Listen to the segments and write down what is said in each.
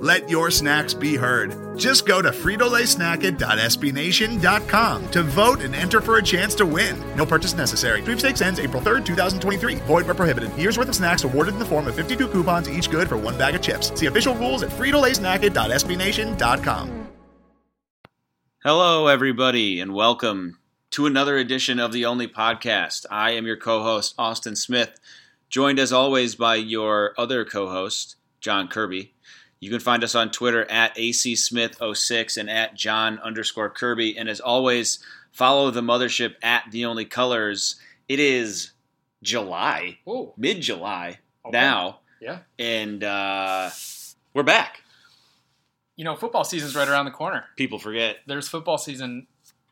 Let your snacks be heard. Just go to fritolaysnacket.sbnation.com to vote and enter for a chance to win. No purchase necessary. Sweepstakes ends April 3rd, 2023. Void where prohibited. Year's worth of snacks awarded in the form of 52 coupons, each good for one bag of chips. See official rules at fritolaysnacket.sbnation.com. Hello, everybody, and welcome to another edition of the Only Podcast. I am your co host, Austin Smith, joined as always by your other co host, John Kirby. You can find us on Twitter at acsmith06 and at John underscore Kirby. And as always, follow the mothership at The Only Colors. It is July, mid July Okay. now, yeah. and uh, we're back. You know, football season's right around the corner. People forget There's football season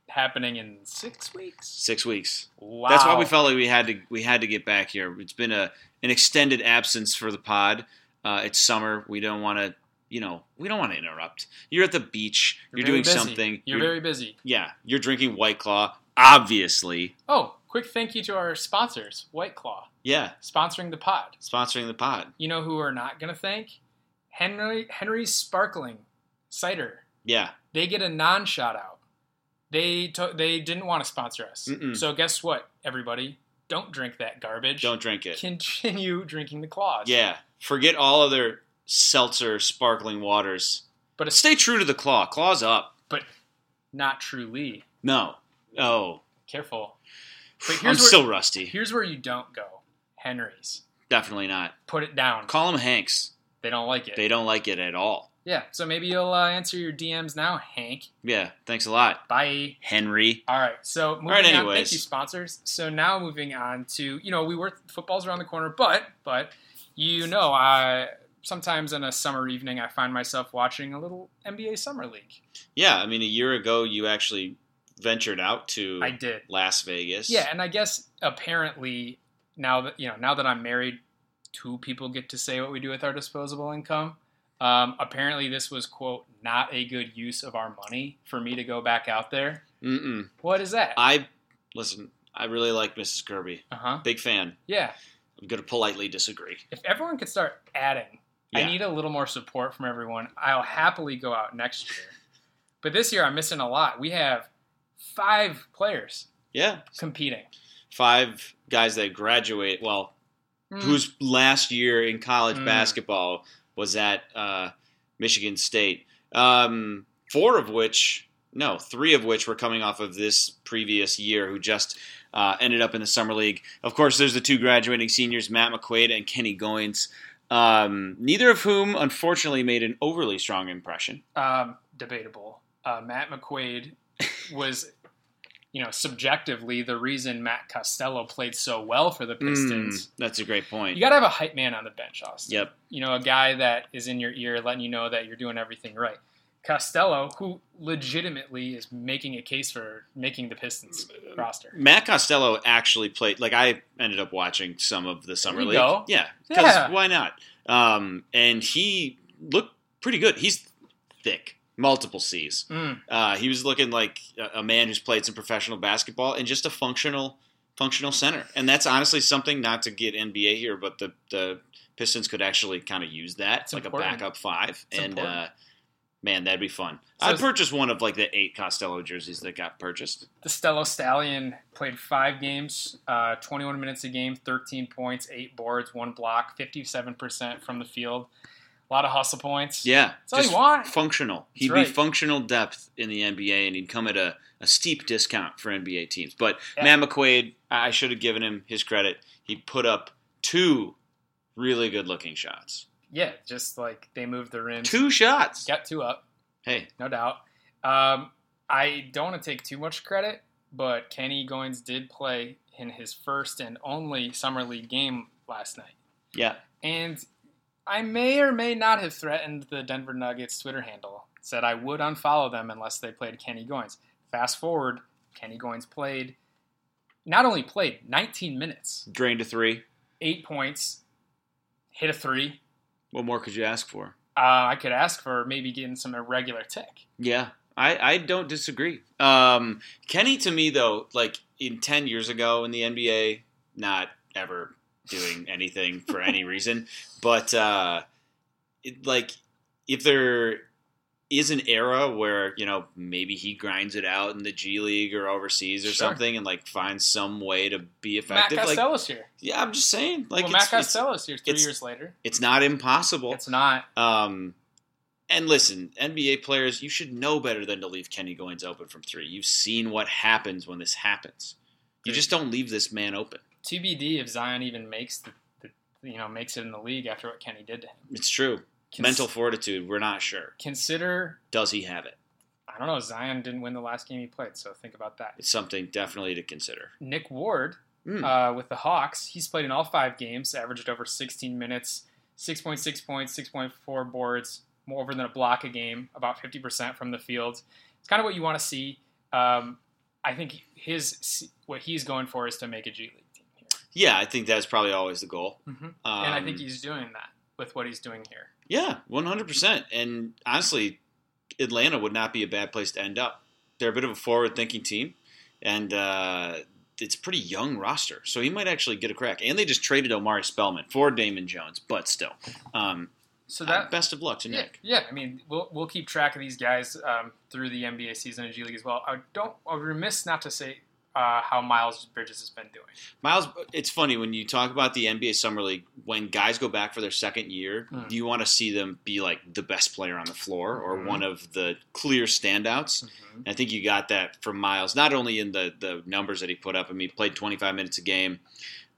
happening in six weeks. six weeks. Wow. That's why we felt like we had to we had to get back here. It's been a an extended absence for the pod. Uh, it's summer. We don't want to, you know, we don't want to interrupt. You're at the beach. You're, very doing busy. something. You're, very busy. yeah. You're drinking White Claw, obviously. Oh, quick thank you to our sponsors, White Claw, Yeah, sponsoring the pod. sponsoring the pod. You know who we're not going to thank? Henry Henry's Sparkling Cider. Yeah, They get a non shout out. They to- they didn't want to sponsor us. Mm-mm. So guess what, everybody? Don't drink that garbage. don't drink it. continue drinking the claws. Yeah, forget all other seltzer sparkling waters. but Stay true to the claw. Claws up. but not truly. No. Oh, Careful. But I'm where, still rusty. Here's where you don't go. Henry's. Definitely not. Put it down. Call them Hanks. They don't like it. They don't like it at all. yeah. So maybe you'll uh, answer your DMs now, Hank. Yeah. Thanks a lot, Bye. Henry. All right. So moving right, on. Thank you, sponsors. So now moving on to you know we work football's around the corner, but but you know I sometimes in a summer evening I find myself watching a little NBA summer league. Yeah, I mean, a year ago you actually ventured out to I did. Las Vegas. Yeah, and I guess apparently now that you know now that I'm married, two people get to say what we do with our disposable income. Um, apparently, this was quote not a good use of our money for me to go back out there. Mm-mm. What is that? I listen. I really like Mrs. Kirby. Uh huh. Big fan. Yeah. I'm going to politely disagree. If everyone could start adding, I need a little more support from everyone. I'll happily go out next year. But this year, I'm missing a lot. We have five players Yeah, competing. five guys that graduate. Well, Hmm. whose last year in college Mm. basketball was at uh, Michigan State. Um, four of which, no, three of which were coming off of this previous year, who just uh, ended up in the summer league. Of course, there's the two graduating seniors, Matt McQuaid and Kenny Goins. Um, neither of whom, unfortunately, made an overly strong impression. Um, debatable. Uh, Matt McQuaid was, you know, subjectively the reason Matt Costello played so well for the Pistons. Mm, that's a great point. You got to have a hype man on the bench, Austin. Yep. You know, a guy that is in your ear letting you know that you're doing everything right. Costello, who legitimately is making a case for making the Pistons roster. Matt Costello actually played. Like I ended up watching some of the summer league. go. Yeah, because Yeah. why not? Um, and he looked pretty good. He's thick, multiple C's. Mm. Uh, he was looking like a, man who's played some professional basketball and just a functional, functional center. And that's honestly something not to get NBA here, but the the Pistons could actually kind of use that It's like important. a backup five. It's and uh, man, that'd be fun. So I'd purchase one of like the eight Costello jerseys that got purchased. The Stello Stallion played five games, uh, 21 minutes a game, 13 points, eight boards, one block, 57% from the field. A lot of hustle points. Yeah, That's all you want. Functional. He'd right. be functional depth in the NBA, and he'd come at a, a steep discount for NBA teams. But Yeah. Matt McQuaid, I should have given him his credit. He put up two really good looking shots. Yeah, just like they moved the rims. Two shots. Got two up, Hey, no doubt. Um, I don't want to take too much credit, but Kenny Goins did play in his first and only summer league game last night. yeah, And I may or may not have threatened the Denver Nuggets Twitter handle. Said I would unfollow them unless they played Kenny Goins. Fast forward, Kenny Goins played, not only played 19 minutes, drained a three. eight points, hit a three. What more could you ask for? Uh, I could ask for maybe getting some irregular tick. Yeah, I, I don't disagree. Um, Kenny, to me, though, like in 10 years ago in the NBA, not ever doing anything for any reason, but uh, it, like if there is an era where, you know, maybe he grinds it out in the G League or overseas or Sure. something and like finds some way to be effective. Matt effective. Like, here. yeah, I'm just saying, like, well, Matt Costello's here three years later. it's not impossible. It's not. Um, and listen, NBA players, you should know better than to leave Kenny Goins open from three. You've seen what happens when this happens. You Dude. just don't leave this man open. TBD if Zion even makes the, the you know makes it in the league after what Kenny did to him. It's true. Cons- Mental fortitude, we're not sure. Consider Does he have it? I don't know. Zion didn't win the last game he played, so think about that. It's something definitely to consider. Nick Ward Hmm. uh, with the Hawks, he's played in all five games, averaged over 16 minutes, 6.6 points, 6.4 boards, more over than a block a game, about 50% from the field. It's kind of what you want to see. Um, I think his what he's going for is to make a G League team here, Yeah, I think that's probably always the goal. mm-hmm. Um, and I think he's doing that with what he's doing here. Yeah, one hundred percent. And honestly, Atlanta would not be a bad place to end up. They're a bit of a forward-thinking team, and uh, it's a pretty young roster, so he might actually get a crack. And they just traded Omari Spellman for Damian Jones, but still, um, So uh, that best of luck to Yeah, Nick. yeah. I mean, we'll we'll keep track of these guys um, through the NBA season and G League as well. I don't. I'm remiss not to say uh, how Miles Bridges has been doing. Miles, it's funny when you talk about the NBA Summer League. When guys go back for their second year, Mm. you want to see them be like the best player on the floor or Mhm. one of the clear standouts? I think you got that from Miles, not only in the, the numbers that he put up. I mean, he played 25 minutes a game,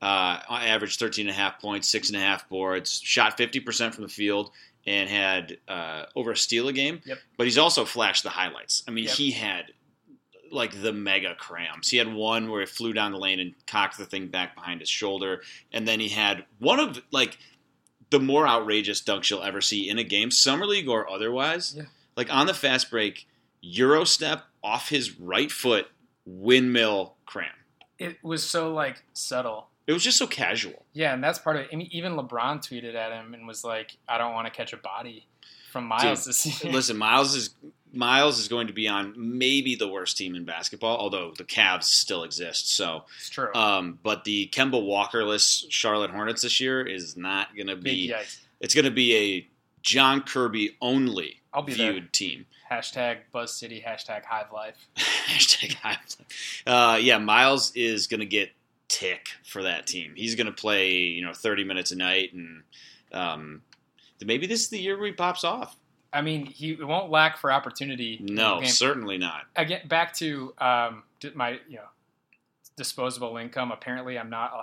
uh, averaged 13 and a half points, six and a half boards, shot 50% from the field, and had uh, over a steal a game. Yep. But he's also flashed the highlights. I mean, Yep. he had like the mega crams. He had one where he flew down the lane and cocked the thing back behind his shoulder, and then he had one of like the more outrageous dunks you'll ever see in a game, summer league or otherwise. Yeah. Like on the fast break, euro step off his right foot, windmill cram. It was so like subtle. It was just so casual. Yeah, and that's part of it. I mean, even LeBron tweeted at him and was like, "I don't want to catch a body from Miles Dude, this year." Listen, Miles is Miles is going to be on maybe the worst team in basketball, although the Cavs still exist. So, it's true. um, but the Kemba Walkerless Charlotte Hornets this year is not going to be. It's going to be a John Kirby only be there. viewed team. Hashtag Buzz City. Hashtag Hive Life. Hashtag hype. Uh, yeah, Miles is going to get tick for that team. He's going to play, you know, 30 minutes a night, and um, maybe this is the year where he pops off. I mean, he won't lack for opportunity. No, certainly not. again back to um, my you know disposable income. Apparently, I'm not uh,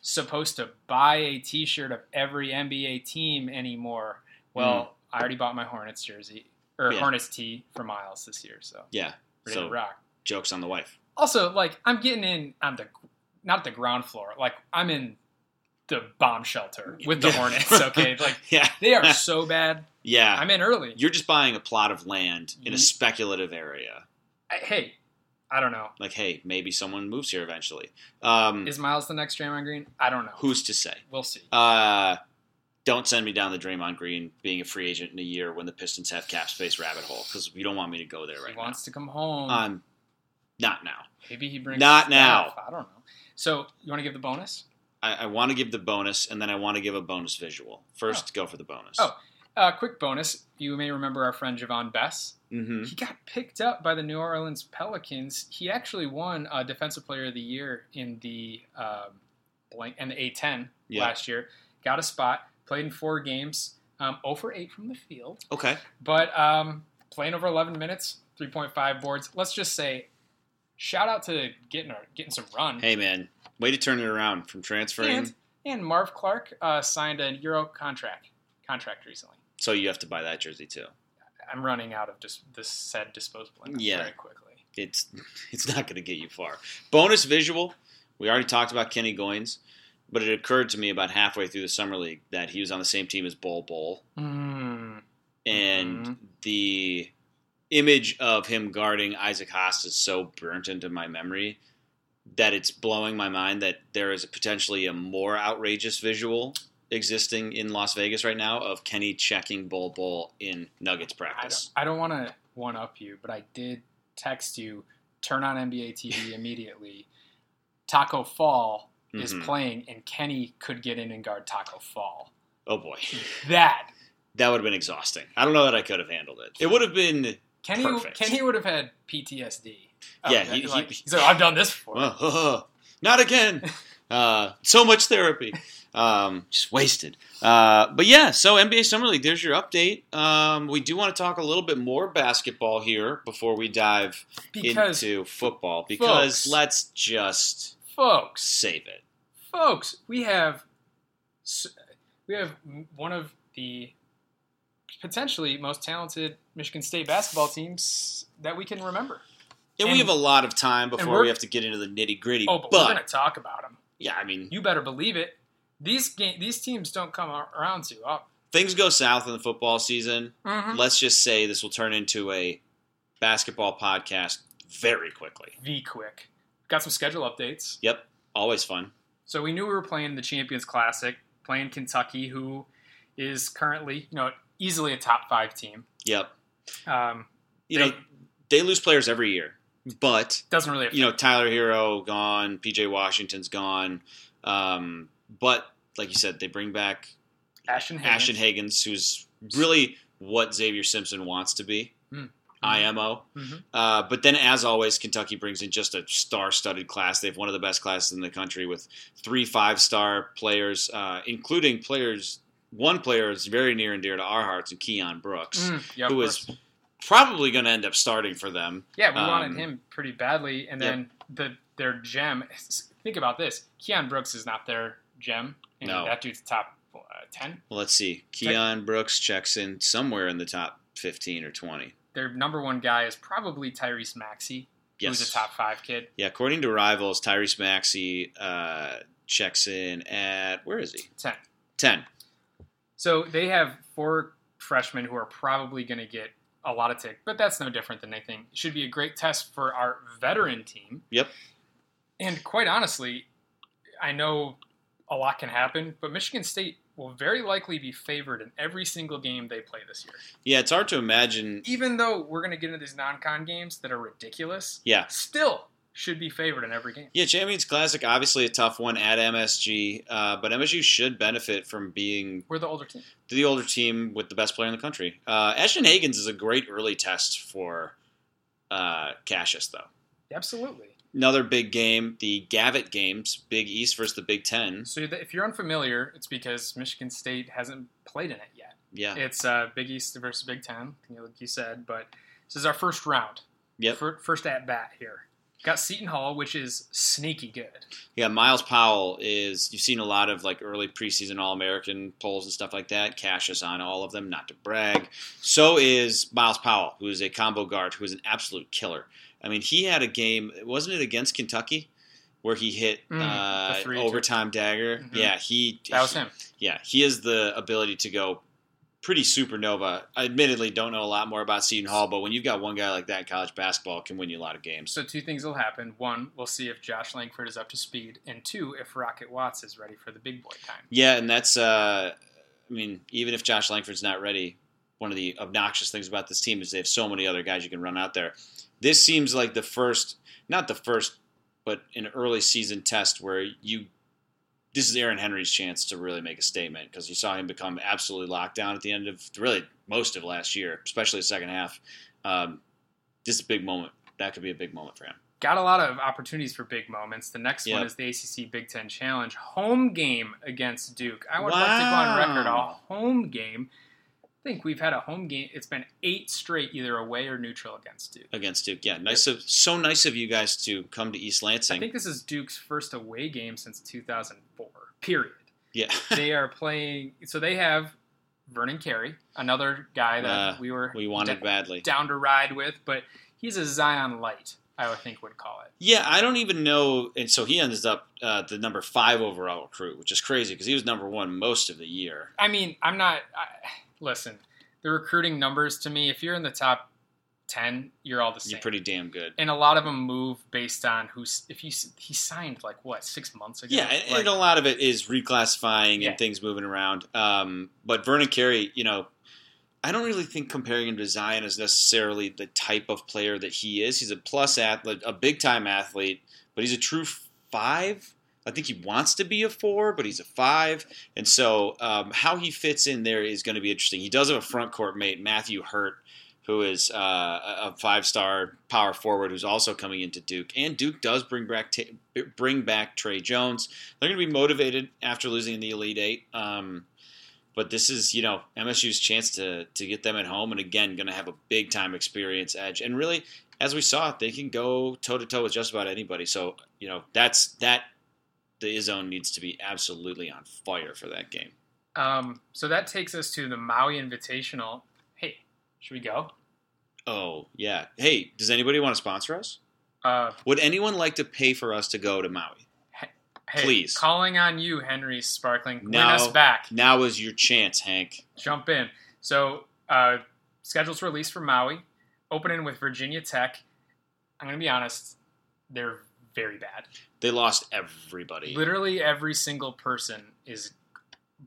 supposed to buy a T-shirt of every NBA team anymore. Well, I already bought my Hornets jersey or. Yeah. Hornets tee for Miles this year, so Yeah. ready So rock. jokes on the wife. Also, like I'm getting in on the not the ground floor, like I'm in the bomb shelter with the Hornets. Okay, like Yeah. they are so bad. Yeah. I'm in early. You're just buying a plot of land in a Mhm. speculative area. Hey, I don't know. Like, hey, maybe someone moves here eventually. Um, Is Miles the next Draymond Green? I don't know. who's to say? We'll see. Uh, don't send me down the Draymond Green being a free agent in a year when the Pistons have cap space rabbit hole because you don't want me to go there right now. he wants to come home. now. Um, not now. Maybe he brings Not now. I don't know. So you want to give the bonus? I, I want to give the bonus, and then I want to give a bonus visual. First, go for the bonus. Oh. Uh, quick bonus. You may remember our friend Javon Bess. hmm He got picked up by the New Orleans Pelicans. He actually won uh, Defensive Player of the Year in the um, blank and the A10 Yeah. last year. Got a spot. Played in four games. Um, 0 for 8 from the field, Okay. but um, playing over 11 minutes, 3.5 boards. Let's just say, shout out to getting our, getting some run. Hey, man. Way to turn it around from transferring. and, and Marv Clark uh, signed a Euro contract contract recently. So you have to buy that jersey too. I'm running out of just this said disposable income Yeah. very quickly. It's it's not going to get you far. Bonus visual. We already talked about Kenny Goins, but it occurred to me about halfway through the summer league that he was on the same team as Bol Bol, Mm. and Mhm. the image of him guarding Isaac Haas is so burnt into my memory that it's blowing my mind that there is potentially a more outrageous visual existing in Las Vegas right now of Kenny checking Bol Bol in Nuggets don't, practice. I don't want to one up you, but I did text you. Turn on NBA TV immediately. Taco Fall is Mhm. playing, and Kenny could get in and guard Taco Fall. Oh boy, That that would have been exhausting. I don't know that I could have handled it. It would have been Kenny Perfect. Kenny would have had PTSD. of Yeah, he- he- like, he's like, I've done this before. Uh, not again. Uh, so much therapy. Um, just wasted. Uh, but yeah, so NBA Summer League, there's your update. Um, we do want to talk a little bit more basketball here before we dive because into football because folks- let's just folks, save it. folks, we have we have one of the potentially most talented Michigan State basketball teams that we can remember. And, we have a lot of time before we're- have to get into the nitty gritty. Oh, but, but we're going to talk about them. yeah, I mean, You better believe it. These game, these teams don't come around too often. things go south in the football season. Mm-hmm. Let's just say this will turn into a basketball podcast very quickly. V quick. Got some schedule updates. Yep, always fun. So we knew we were playing the Champions Classic, playing Kentucky, who is currently, you know, easily a top five team. Yep. Um, You They- know, they lose players every year, but doesn't really affect you know Tyler Herro gone, PJ Washington's gone, um, but like you said, they bring back Ashton Hagans. Ashton Hagans, who's really what Xavier Simpson wants to be. Mm. IMO. Mhm. Uh, but then, as always, Kentucky brings in just a star-studded class. They have one of the best classes in the country with three five-star players, uh, including players. One player is very near and dear to our hearts, and Keion Brooks, Mm, yeah, who is probably going to end up starting for them. Yeah, we Um, wanted him pretty badly, and yep. then the their gem. Think about this: Keion Brooks is not their gem, and No. that dude's top uh, ten. Well, let's see. Keion Brooks checks in somewhere in the top 15 or 20. Their number one guy is probably Tyrese Maxey, Yes. who's a top five kid. Yeah, according to Rivals, Tyrese Maxey uh, checks in at, where is he? Ten. 10. So they have four freshmen who are probably going to get a lot of tick, but that's no different than anything. It should be a great test for our veteran team. Yep. And quite honestly, I know a lot can happen, but Michigan State will very likely be favored in every single game they play this year. Yeah, it's hard to imagine. Even though we're going to get into these non-con games that are ridiculous, Yeah. still should be favored in every game. Yeah, Champions Classic, obviously a tough one at MSG, uh, but MSU should benefit from being We're the older team. the older team with the best player in the country. Uh, Ashton Hagans is a great early test for uh, Cassius, though. Absolutely. Another big game, the Gavitt games, Big East versus the Big Ten. So if you're unfamiliar, it's because Michigan State hasn't played in it yet. Yeah, It's uh, Big East versus Big Ten, like you said. But this is our first round. Yep. First at bat here. Got Seton Hall, which is sneaky good. yeah. Myles Powell is. You've seen a lot of like early preseason All American polls and stuff like that. Cassius on all of them, not to brag. So is Myles Powell, who is a combo guard, who is an absolute killer. I mean, he had a game. Wasn't it against Kentucky? Where he hit Mm, uh, overtime dagger. Mhm. Yeah, he. That was him. Yeah, he has the ability to go pretty supernova. I admittedly don't know a lot more about Seton Hall, but when you've got one guy like that in college basketball, it can win you a lot of games. So two things will happen. One, we'll see if Josh Langford is up to speed, and two, if Rocket Watts is ready for the big boy time. Yeah, and that's. Uh, I mean, even if Josh Langford's not ready, one of the obnoxious things about this team is they have so many other guys you can run out there. This seems like the first, not the first, but an early season test where you. This is Aaron Henry's chance to really make a statement because you saw him become absolutely locked down at the end of really most of last year, especially the second half. Um, this is a big moment. That could be a big moment for him. Got a lot of opportunities for big moments. The next one is the ACC Big Ten Challenge home game against Duke. I would like to go on record a home game. Think we've had a home game. It's been eight straight, either away or neutral against Duke. against Duke. Yeah, nice of so nice of you guys to come to East Lansing. I think this is Duke's first away game since 2004. Period. yeah, they are playing. So they have Vernon Carey, another guy that Uh, we were we wanted badly. down to ride with, but he's a Zion light. I would think would call it. Yeah, I don't even know. And so he ends up uh, the number five overall recruit, which is crazy because he was number one most of the year. I mean, I'm not. I, listen, the recruiting numbers to me, if you're in the top ten, you're all the same. You're pretty damn good. and a lot of them move based on who's. If you he signed like what six months ago. Yeah, and, Like, and a lot of it is reclassifying Yeah. and things moving around. Um, but Vernon Carey, you know, I don't really think comparing him to Zion is necessarily the type of player that he is. He's a plus athlete, a big time athlete, but he's a true five. I think he wants to be a four, but he's a five. And so um, how he fits in there is going to be interesting. He does have a front court mate, Matthew Hurt, who is uh, a a five-star power forward who's also coming into Duke. And Duke does bring back Ta bring back Tre Jones. They're going to be motivated after losing in the Elite Eight. Um, but this is, you know, MSU's chance to to get them at home, and again, going to have a big time experience edge. And really, as we saw, they can go toe to toe with just about anybody. So, you know, that's that. The Izzone needs to be absolutely on fire for that game. Um, so that takes us to the Maui Invitational. Hey, should we go? Oh yeah. Hey, does anybody want to sponsor us? Uh, Would anyone like to pay for us to go to Maui? hey, Please. calling on you, Henry Sparkling. Win Now- us back. Now is your chance, Hank. Jump in. So, uh, schedules released for Maui. Opening with Virginia Tech. I'm going to be honest, they're very bad. They lost everybody. Literally every single person is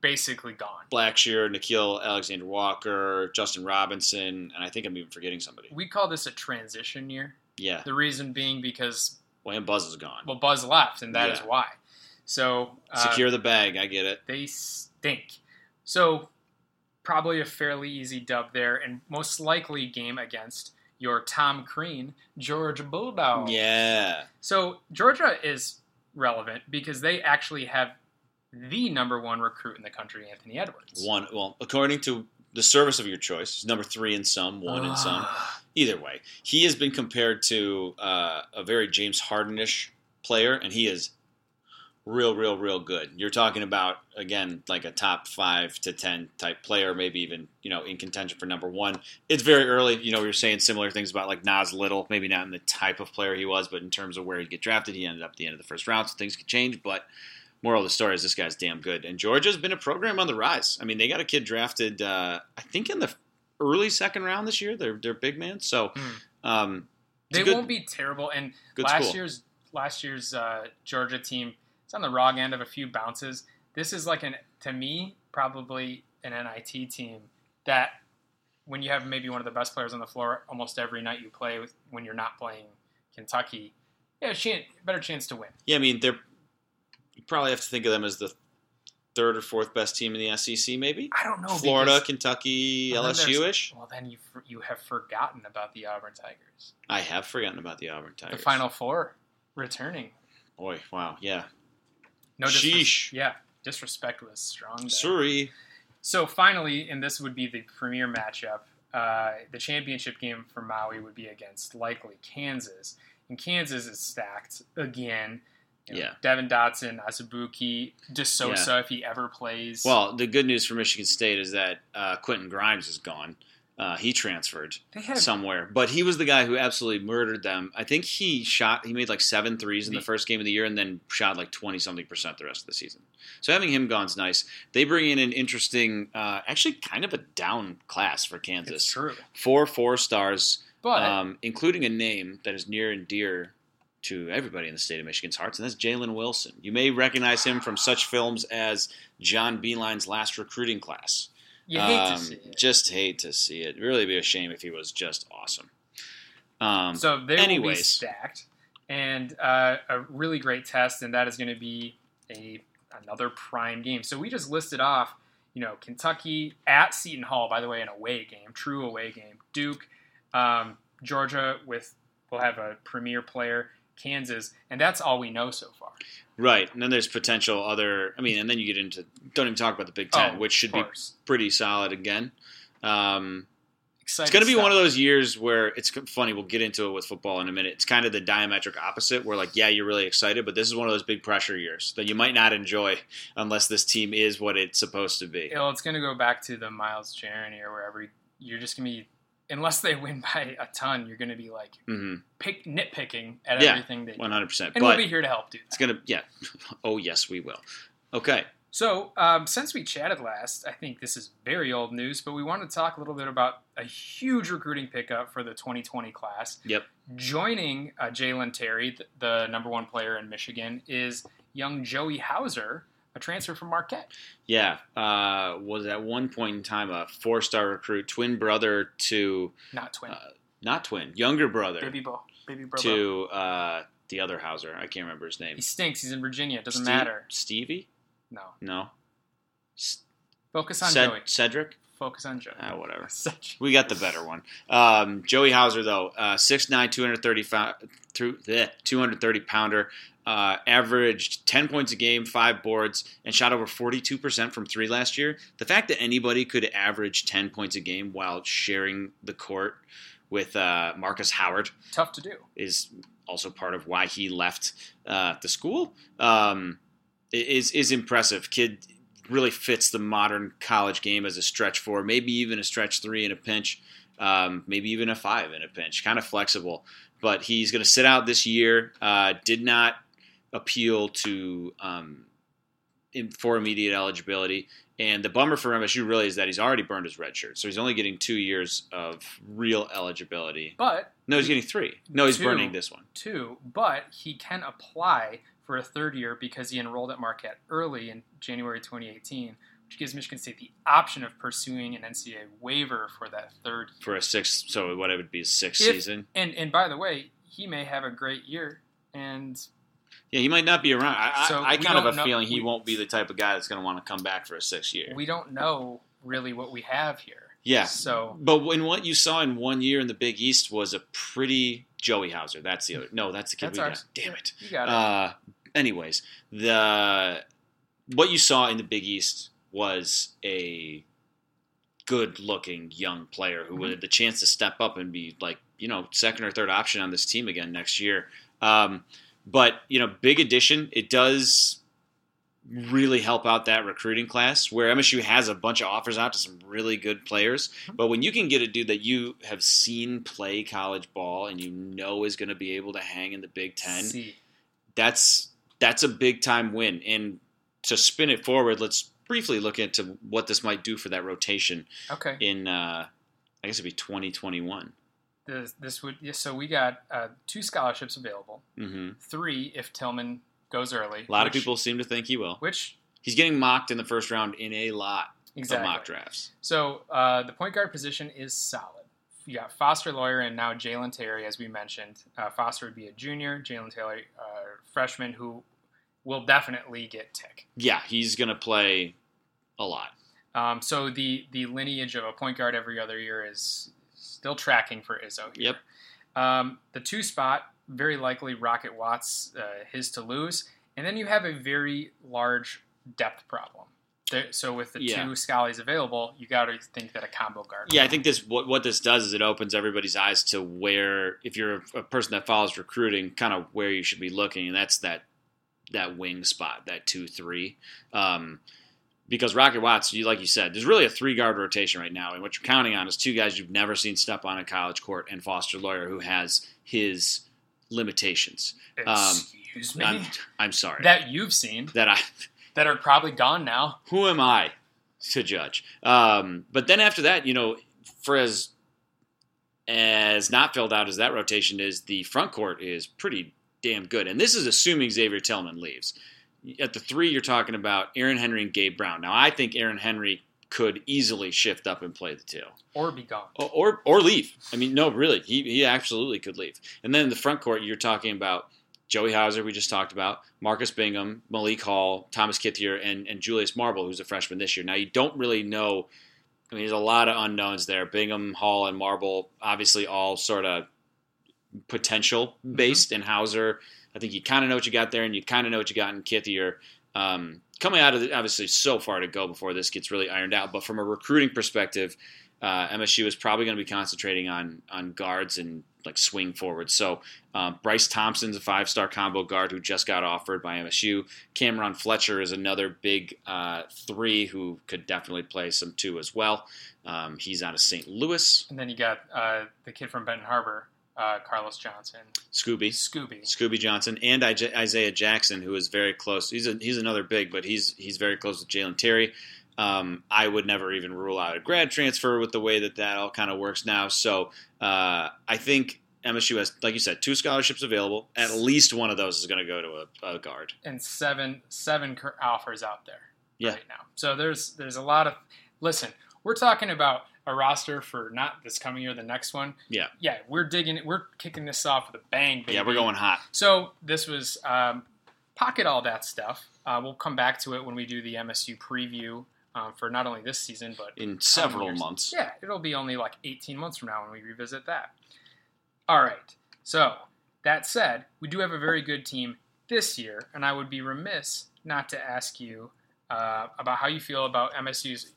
basically gone. Blackshear, Nickeil Alexander Walker, Justin Robinson, and I think I'm even forgetting somebody. We call this a transition year. Yeah. The reason being because, William Buzz is gone. well, Buzz left, and that is Yeah. why. So, uh, Secure the bag. I get it. they stink. So, probably a fairly easy dub there, and most likely game against your Tom Crean, George Bulldog. Yeah. So Georgia is relevant because they actually have the number one recruit in the country, Anthony Edwards. One. Well, according to the service of your choice, number three in some, one in some. Ah. Either way, he has been compared to uh, a very James Hardenish player, and he is real, real, real good. You're talking about again like a top five to ten type player, maybe even you know in contention for number one. It's very early. You know, were saying similar things about like Nas Little, maybe not in the type of player he was, but in terms of where he'd get drafted, he ended up at the end of the first round, so things could change. But moral of the story is this guy's damn good, and Georgia's been a program on the rise. I mean, they got a kid drafted, uh, I think in the early second round this year. They're they're big man, so. Hmm. Um, They good, won't be terrible. And last school. year's last year's uh, Georgia team, it's on the wrong end of a few bounces. This is like an to me probably an NIT team that when you have maybe one of the best players on the floor almost every night you play with when you're not playing Kentucky, yeah, chance, better chance to win. Yeah, I mean, they're you probably have to think of them as the third or fourth best team in the SEC, maybe. I don't know. Florida, Kentucky, Well, LSU ish. Well, then you you have forgotten about the Auburn Tigers, I have forgotten about the Auburn Tigers. the Final Four returning. Boy, wow, yeah. No, disres- Sheesh. yeah, disrespect was strong. There. Sorry. So finally, and this would be the premier matchup, uh, the championship game for Maui would be against likely Kansas, and Kansas is stacked again. You know, Yeah. Devon Dotson, Azubuike, DeSosa if he ever plays. Well, the good news for Michigan State is that uh, Quentin Grimes is gone. Uh, he transferred they have somewhere, but he was the guy who absolutely murdered them. I think he shot, he made like seven threes in the The- first game of the year, and then shot like twenty something percent the rest of the season. So having him gone's nice. They bring in an interesting, uh, actually kind of a down class for it's Kansas. true, Four four stars, but um, including a name that is near and dear to everybody in the state of Michigan's hearts, and that's Jalen Wilson. You may recognize him from such films as John Beilein's Last Recruiting Class. You hate Um, to see it. Just hate to see it. It'd really be a shame if he was just awesome. Um, So they will be anyways. stacked, and uh, a really great test, and that is going to be a another prime game. So we just listed off, you know, Kentucky at Seton Hall, by the way, an away game, true away game. Duke, um, Georgia with will have a premier player, Kansas, and that's all we know so far. right, and then there's potential other. I mean, and then you get into don't even talk about the Big Ten, Oh, which should be pretty solid again. Um, it's going to be stuff. one of those years where it's funny. We'll get into it with football in a minute. It's kind of the diametric opposite, where like, yeah, you're really excited, but this is one of those big pressure years that you might not enjoy unless this team is what it's supposed to be. Well, it's going to go back to the Miles Jaron year, where every you're just going to be, unless they win by a ton, you're going to be like hmm pick nitpicking at Yeah, everything they do. One hundred percent. And we'll be here to help do that. it's gonna, yeah. Oh yes, we will. Okay. So, um, since we chatted last, I think this is very old news, but we wanted to talk a little bit about a huge recruiting pickup for the 2020 class. Yep. Joining uh, Jalen Terry, th- the number one player in Michigan, is young Joey Hauser, a transfer from Marquette. Yeah, uh, was at one point in time a four-star recruit, twin brother to Not twin. Uh, not twin, younger brother baby Bo. Baby Bro. to uh, the other Hauser. I can't remember his name. He stinks. He's in Virginia. It doesn't Steve- matter. Stevie? No. No. Focus on Joey. Cedric? Focus on Joey. Ah, whatever. Such- We got the better one. Um, Joey Hauser, though, uh, 6'9", 230, through, bleh, 230 pounder, uh, averaged 10 points a game, five boards, and shot over 42% from three last year. The fact that anybody could average 10 points a game while sharing the court with uh, Marcus Howard Tough to do. is also part of why he left uh, the school. Um, is is impressive. Kid really fits the modern college game as a stretch four, maybe even a stretch three in a pinch, um, maybe even a five in a pinch. Kind of flexible, but he's going to sit out this year. Uh, did not appeal to um, in, for immediate eligibility. And the bummer for MSU really is that he's already burned his red shirt, so he's only getting two years of real eligibility. But No, he's getting three. No, he's Two. burning this one. two, but he can apply for a third year because he enrolled at Marquette early in January 2018, which gives Michigan State the option of pursuing an NCAA waiver for that third year. for a sixth. So what it would be a sixth If- season. And and by the way, he may have a great year, and Yeah, he might not be around. I, So I, I kind of don't a know- feeling he we- won't be the type of guy that's going to want to come back for a sixth year. we don't know really what we have here. yeah, So but when what you saw in one year in the Big East was a pretty Joey Hauser. That's the other. No, that's the kid That's we ours. got. Damn it. you got it. Uh, anyways, the what you saw in the Big East was a good-looking young player who Mhm. had the chance to step up and be like you know second or third option on this team again next year. Um, but you know, big addition. It does really help out that recruiting class where MSU has a bunch of offers out to some really good players. But when you can get a dude that you have seen play college ball and you know is going to be able to hang in the Big Ten, See. that's that's a big time win. And to spin it forward, let's briefly look into what this might do for that rotation Okay. in uh, I guess it'd be 2021. This, this would yeah, so we got uh, two scholarships available. hmm Three if Tillman goes early. A lot of people seem to think he will. Which He's getting mocked in the first round in a lot exactly. of mock drafts. So uh, the point guard position is solid. You got Foster Loyer and now Jalen Terry, as we mentioned. Uh, Foster would be a junior, Jalen Taylor, uh, freshman, who will definitely get tick. Yeah, he's going to play a lot. Um, so the the lineage of a point guard every other year is still tracking for Izzo here. Yep. Um, the two spot, very likely Rocket Watts, uh, his to lose. And then you have a very large depth problem. There, so with the Yeah. two Scallies available, you got to think that a combo guard. Yeah, I think this what what this does is it opens everybody's eyes to where if you're a, a person that follows recruiting, kind of where you should be looking, and that's that that wing spot, that two three. Um, because Rocket Watts, you like you said, there's really a three guard rotation right now, and what you're counting on is two guys you've never seen step on a college court, and Foster Loyer, who has his limitations. Um, Excuse me. I'm, I'm sorry that you've seen that I that are probably gone now. who am I to judge? Um, but then after that, you know, for as as not filled out as that rotation is, the front court is pretty damn good. And this is assuming Xavier Tillman leaves. At the three, you're talking about Aaron Henry and Gabe Brown. Now, I think Aaron Henry could easily shift up and play the two. Or be gone. Or, or or leave. I mean, no, really, he he absolutely could leave. And then in the front court, you're talking about Joey Hauser, we just talked about, Marcus Bingham, Malik Hall, Thomas Kithier, and and Julius Marble, who's a freshman this year. Now you don't really know. I mean, there's a lot of unknowns there. Bingham, Hall, and Marble, obviously, all sort of potential based. And Hauser, I think you kind of know what you got there, and you kind of know what you got in Kithier. Um, coming out of the, obviously so far to go before this gets really ironed out. But from a recruiting perspective, uh, MSU is probably going to be concentrating on on guards and like swing forwards. So um, Bryce Thompson's a five star combo guard who just got offered by MSU. Cameron Fletcher is another big uh, three who could definitely play some two as well. Um, he's out of St. Louis. And then you got uh, the kid from Benton Harbor, uh, Carlos Johnson, Scooby. Scooby. Scooby Johnson and Isaiah Jackson, who is very close. He's a, he's another big, but he's he's very close with Jalen Terry. Um, I would never even rule out a grad transfer with the way that that all kind of works now. So uh, I think MSU has, like you said, two scholarships available. At least one of those is going to go to a, a, guard. And seven seven offers out there yeah. right now. So there's there's a lot of listen. We're talking about a roster for not this coming year, the next one. Yeah, yeah. We're digging. We're kicking this off with a bang. Baby. Yeah, we're going hot. So this was um, pocket all that stuff. Uh, we'll come back to it when we do the MSU preview um, for not only this season but in several months. Yeah, it'll be only like 18 months from now when we revisit that. All right. So that said, we do have a very good team this year, and I would be remiss not to ask you uh, about how you feel about MSU's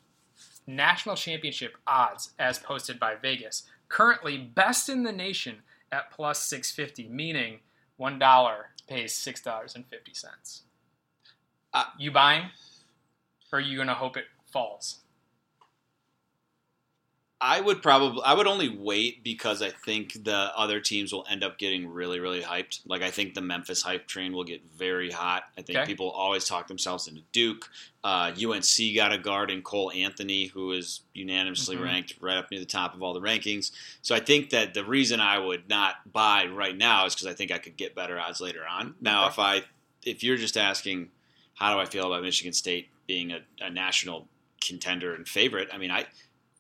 national championship odds as posted by Vegas. Currently, best in the nation at plus 650, meaning one dollar pays six dollars and fifty cents. Uh, you buying? Or are you going to hope it falls? I would probably I would only wait because I think the other teams will end up getting really really hyped. Like I think the Memphis hype train will get very hot. I think Okay. people always talk themselves into Duke. Uh, UNC got a guard in Cole Anthony who is unanimously Mhm. ranked right up near the top of all the rankings. So I think that the reason I would not buy right now is because I think I could get better odds later on. Now Okay. if I if you're just asking how do I feel about Michigan State being a, a national contender and favorite, I mean I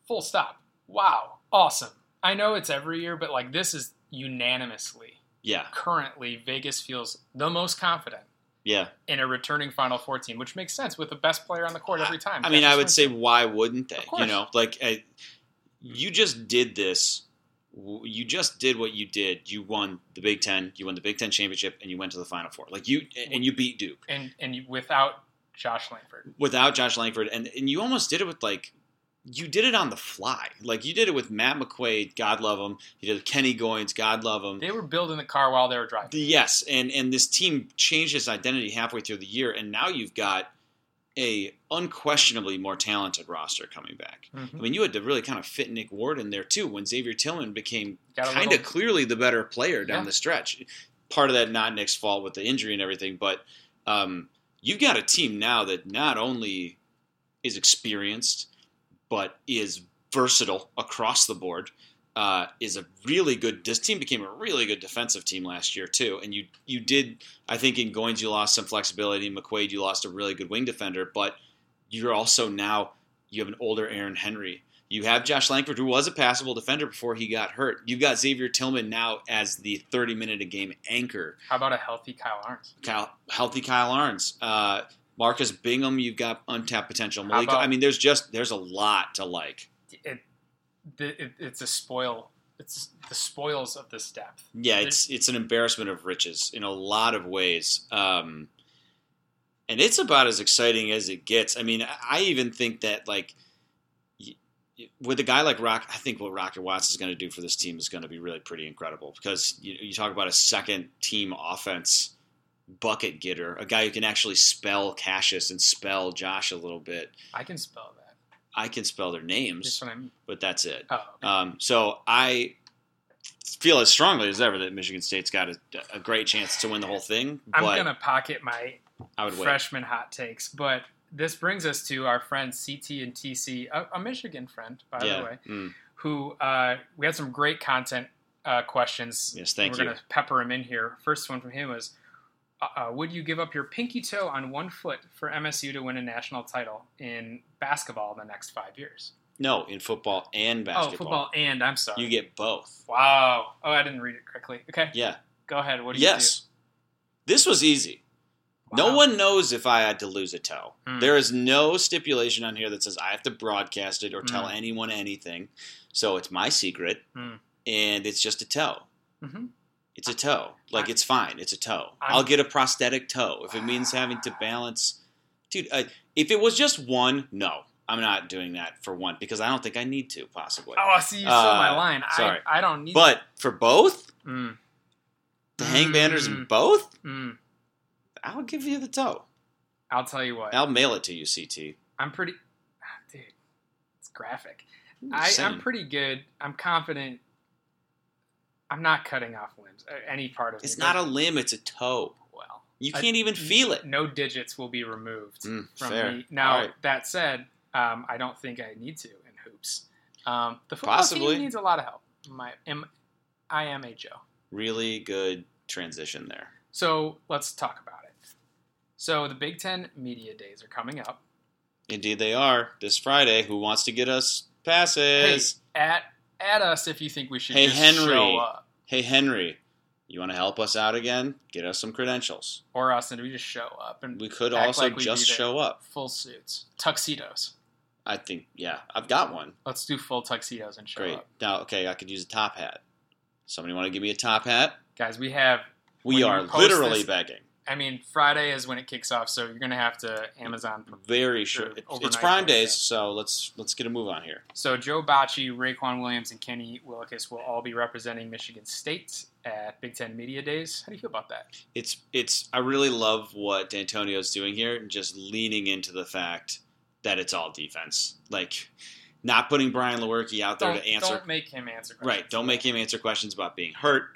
Full stop. Wow. Awesome. I know it's every year, but like this is unanimously. yeah Currently, Vegas feels the most confident yeah. in a returning Final Four team, which makes sense with the best player on the court every time. I mean, I would say, why wouldn't they? You know, like I, you just did this. You just did what you did. You won the Big Ten. You won the Big Ten championship, and you went to the Final Four. Like you, and you beat Duke and and you- without Josh Langford. without Josh Langford, and and you almost did it with like. You did it on the fly. Like you did it with Matt McQuaid, God love him. You did it with Kenny Goins, God love him. They were building the car while they were driving. Yes, and and this team changed its identity halfway through the year, and now you've got a unquestionably more talented roster coming back. Mhm. I mean, you had to really kind of fit Nick Ward in there too when Xavier Tillman became kind of clearly the better player down Yeah. the stretch. Part of that not Nick's fault with the injury and everything, but um, you've got a team now that not only is experienced but is versatile across the board. Uh, is a really good. This team became a really good defensive team last year too, and you you did. I think in Goins you lost some flexibility. In McQuaid you lost a really good wing defender, but you're also now you have an older Aaron Henry. You have Josh Langford, who was a passable defender before he got hurt. You've got Xavier Tillman now as the 30 minute a game anchor. How about a healthy Kyle Ahrens? Kyle, healthy Kyle Ahrens. Uh, Marcus Bingham, you've got untapped potential. How Malika, about- I mean, there's just there's a lot to like. It, it, it's a spoil. It's the spoils of this depth. Yeah, it's it's an embarrassment of riches in a lot of ways, um, and it's about as exciting as it gets. I mean, I- even think that like with a guy like Rock, I think what Rocket Watts is going to do for this team is going to be really pretty incredible because you, you talk about a second team offense bucket getter, a guy who can actually spell Cassius and spell Josh a little bit. I can spell that. I can spell their names, That's what I mean. but that's it. Oh, okay. Um, so I feel as strongly as ever that Michigan State's got a, a great chance to win the whole thing. I'm gonna pocket my I would wait. freshman hot takes, but this brings us to our friend CT and TC, a, a Michigan friend, by yeah. the way, Mm. who uh, we had some great content uh, questions. Yes, thank We're you. going to pepper him in here. First one from him was uh, uh, Would you give up your pinky toe on one foot for MSU to win a national title in basketball in the next five years? No, in football and basketball. Oh, football and, I'm sorry. You get both. wow. Oh, I didn't read it correctly. Okay, Yeah. go ahead. What do you do? Yes. This was easy. Do? No one knows if I had to lose a toe. Mm. There is no stipulation on here that says I have to broadcast it or tell Mm. anyone anything. So it's my secret, Mm. and it's just a toe. Mhm. It's a toe. Like I- it's fine. It's a toe. I'm- I'll get a prosthetic toe if it means having to balance. Dude, uh, if it was just one, no, I'm not doing that for one because I don't think I need to possibly. Oh, I see, you stole my Uh, line. sorry. I, I don't need. but for both, Mm, to hang banners in Mm. both, mm. I'll give you the toe. I'll tell you what. I'll mail it to you, CT. I'm pretty, ah, dude. It's graphic. I'm I, just I'm pretty good. I'm confident. I'm not cutting off limbs. uh, Any part of It's me. not a limb; it's a toe. well. You can't even feel it. No digits will be removed Mm, from fair. me. Now All right. that said, um, I don't think I need to in hoops. Um, the football Possibly. team needs a lot of help. My, am, I am a Joe. Really good transition there. So let's talk about it. So the Big Ten media days are coming up. Indeed, they are this Friday. Who wants to get us passes? Hey, at at us if you think we should Hey, just Henry. show up, Hey, Henry, you want to help us out again? Get us some credentials. or us, and we just show up and We could also like just show up. full suits, tuxedos. I think, yeah, I've got one. Let's do full tuxedos and show Great. up, Now, okay, I could use a top hat. Somebody want to give me a top hat? guys. We have. We are literally this- begging. I mean, Friday is when it kicks off, so you're gonna have to Amazon Very Sure. It's, Prime. Days, so let's let's get a move on here. So Joe Bachie, Raequan Williams, and Kenny Willekes will all be representing Michigan State at Big Ten Media Days. How do you feel about that? It's it's. I really love what D'Antonio's doing here, and just leaning into the fact that it's all defense. Like, not putting Brian Lewerke out there Don't, to answer don't make him answer. Questions. Right. Don't make him answer questions about being hurt.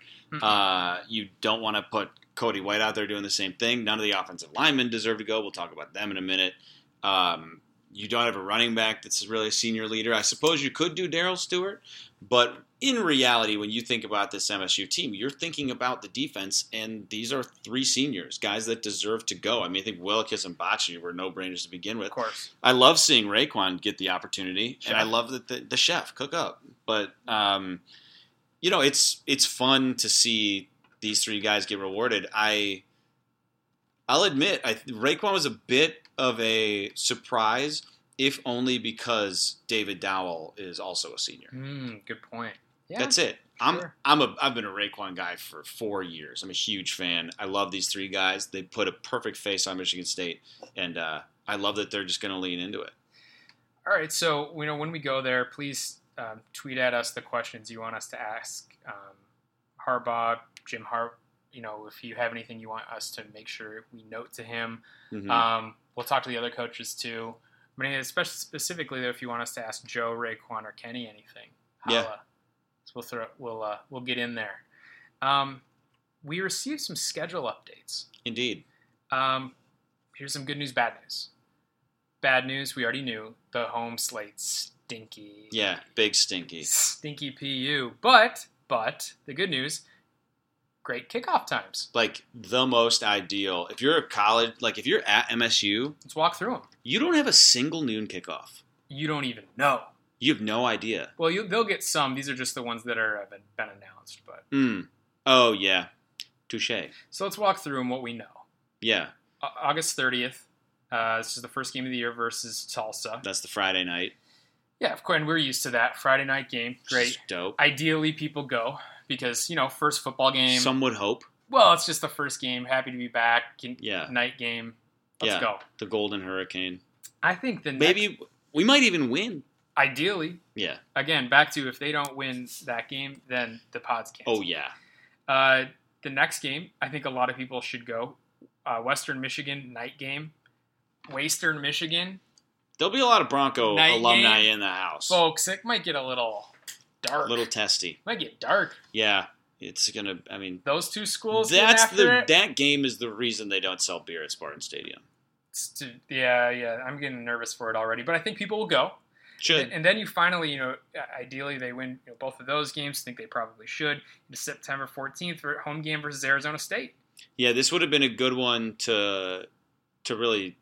Uh, you don't want to put Cody White out there doing the same thing. None of the offensive linemen deserve to go. We'll talk about them in a minute. Um, you don't have a running back that's really a senior leader. I suppose you could do Darrell Stewart, but in reality, when you think about this MSU team, you're thinking about the defense, and these are three seniors, guys that deserve to go. I mean, I think Willekes and Bachie were no brainers to begin with. Of course. I love seeing Raequan get the opportunity, Chef. and I love that the, the chef cook up. But um, you know, it's it's fun to see these three guys get rewarded. I I'll admit, I Raequan was a bit of a surprise, if only because David Dowell is also a senior. Mm, good point. Yeah. That's it. I'm sure. I'm a I've been a Raequan guy for four years. I'm a huge fan. I love these three guys. They put a perfect face on Michigan State, and uh, I love that they're just going to lean into it. All right. So you know when we go there, please um, tweet at us the questions you want us to ask um, Harbaugh, Jim Hart. You know, if you have anything you want us to make sure we note to him. Mhm. Um, we'll talk to the other coaches too. I mean, especially specifically though, if you want us to ask Joe, Raequan, or Kenny anything, Yeah. So we'll throw we'll uh, we'll get in there. Um, we received some schedule updates. Indeed. Um, here's some good news, bad news. Bad news, we already knew the home slate stinky. Yeah, big stinky. Stinky PU. But but the good news, great kickoff times. Like the most ideal. If you're a college, like if you're at MSU, Let's walk through them. you don't have a single noon kickoff. You don't even know. You have no idea. Well, you, they'll get some. These are just the ones that are have been, been announced. But Mm. Oh yeah, touche. so let's walk through them. What we know. Yeah, Au- August thirtieth. Uh, this is the first game of the year versus Tulsa. that's the Friday night. Yeah, of course, and we're used to that Friday night game. Great. dope. Ideally, people go because you know first football game. Some would hope. well, it's just the first game. Happy to be back. Can- Yeah. Night game. Let's Yeah. go. The Golden Hurricane. I think the next, Maybe we might even win. ideally Yeah. again back to if they don't win that game, then the pods can't. Oh yeah. Uh, the next game, I think a lot of people should go. Uh, Western Michigan night game. Western Michigan, There'll be a lot of Bronco Night alumni game. in the house. folks. It might get a little dark. A little testy. might get dark. Yeah. It's gonna. I mean, Those two schools. that's after the it, that game is the reason they don't sell beer at Spartan Stadium. to- yeah, yeah. I'm getting nervous for it already, but I think people will go. Should And, then you finally, you know, ideally they win you know, both of those games. I think they probably should. It's September 14th for home game versus Arizona State. yeah, this would have been a good one to to really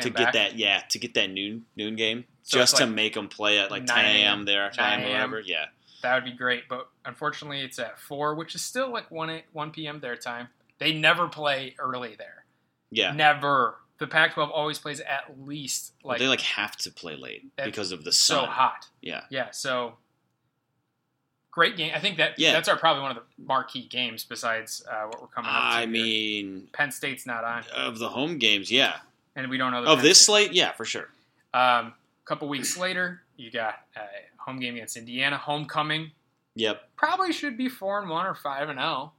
to to 'em get that yeah to get that noon noon game So just to like make them play at like 10 a.m. their time or whatever. Yeah, That would be great, but unfortunately it's at four, which is still like one a- one p.m. their time. They never play early there. yeah. Never. The Pac-12 always plays at least Well, like, they like have to play late because of the sun. so hot. Yeah, Yeah, so great game. I think that Yeah. that's our probably one of the marquee games besides uh, what we're coming up to. I here. mean Penn State's not on, of the home games, yeah. and we don't know the Of Penn this State- slate, yeah, for sure. Um, couple weeks later, you got a home game against Indiana, homecoming. Yep. Probably should be four and one or five and zero.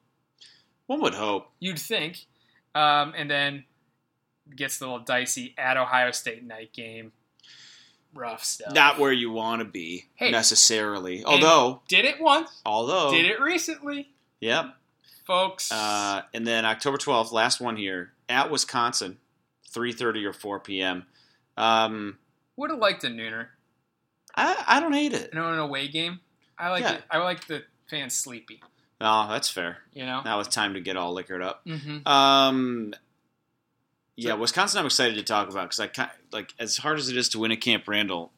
One would hope. You'd think, um, and then gets a little dicey at Ohio State night game. Rough stuff. Not where you want to be Hey. necessarily. Although, did it once, although, did it recently, Yep. folks. Uh, and then October 12th, last one here at Wisconsin, 3:30 or 4 p.m. Um, Would have liked a nooner. I I don't hate it. You know, an away game. I like Yeah. it. I like the fans sleepy. Oh, that's fair. You know. Now it's time to get all liquored up. Mm-hmm. Um, yeah, So- Wisconsin. I'm excited to talk about because I kind like as hard as it is to win at Camp Randall.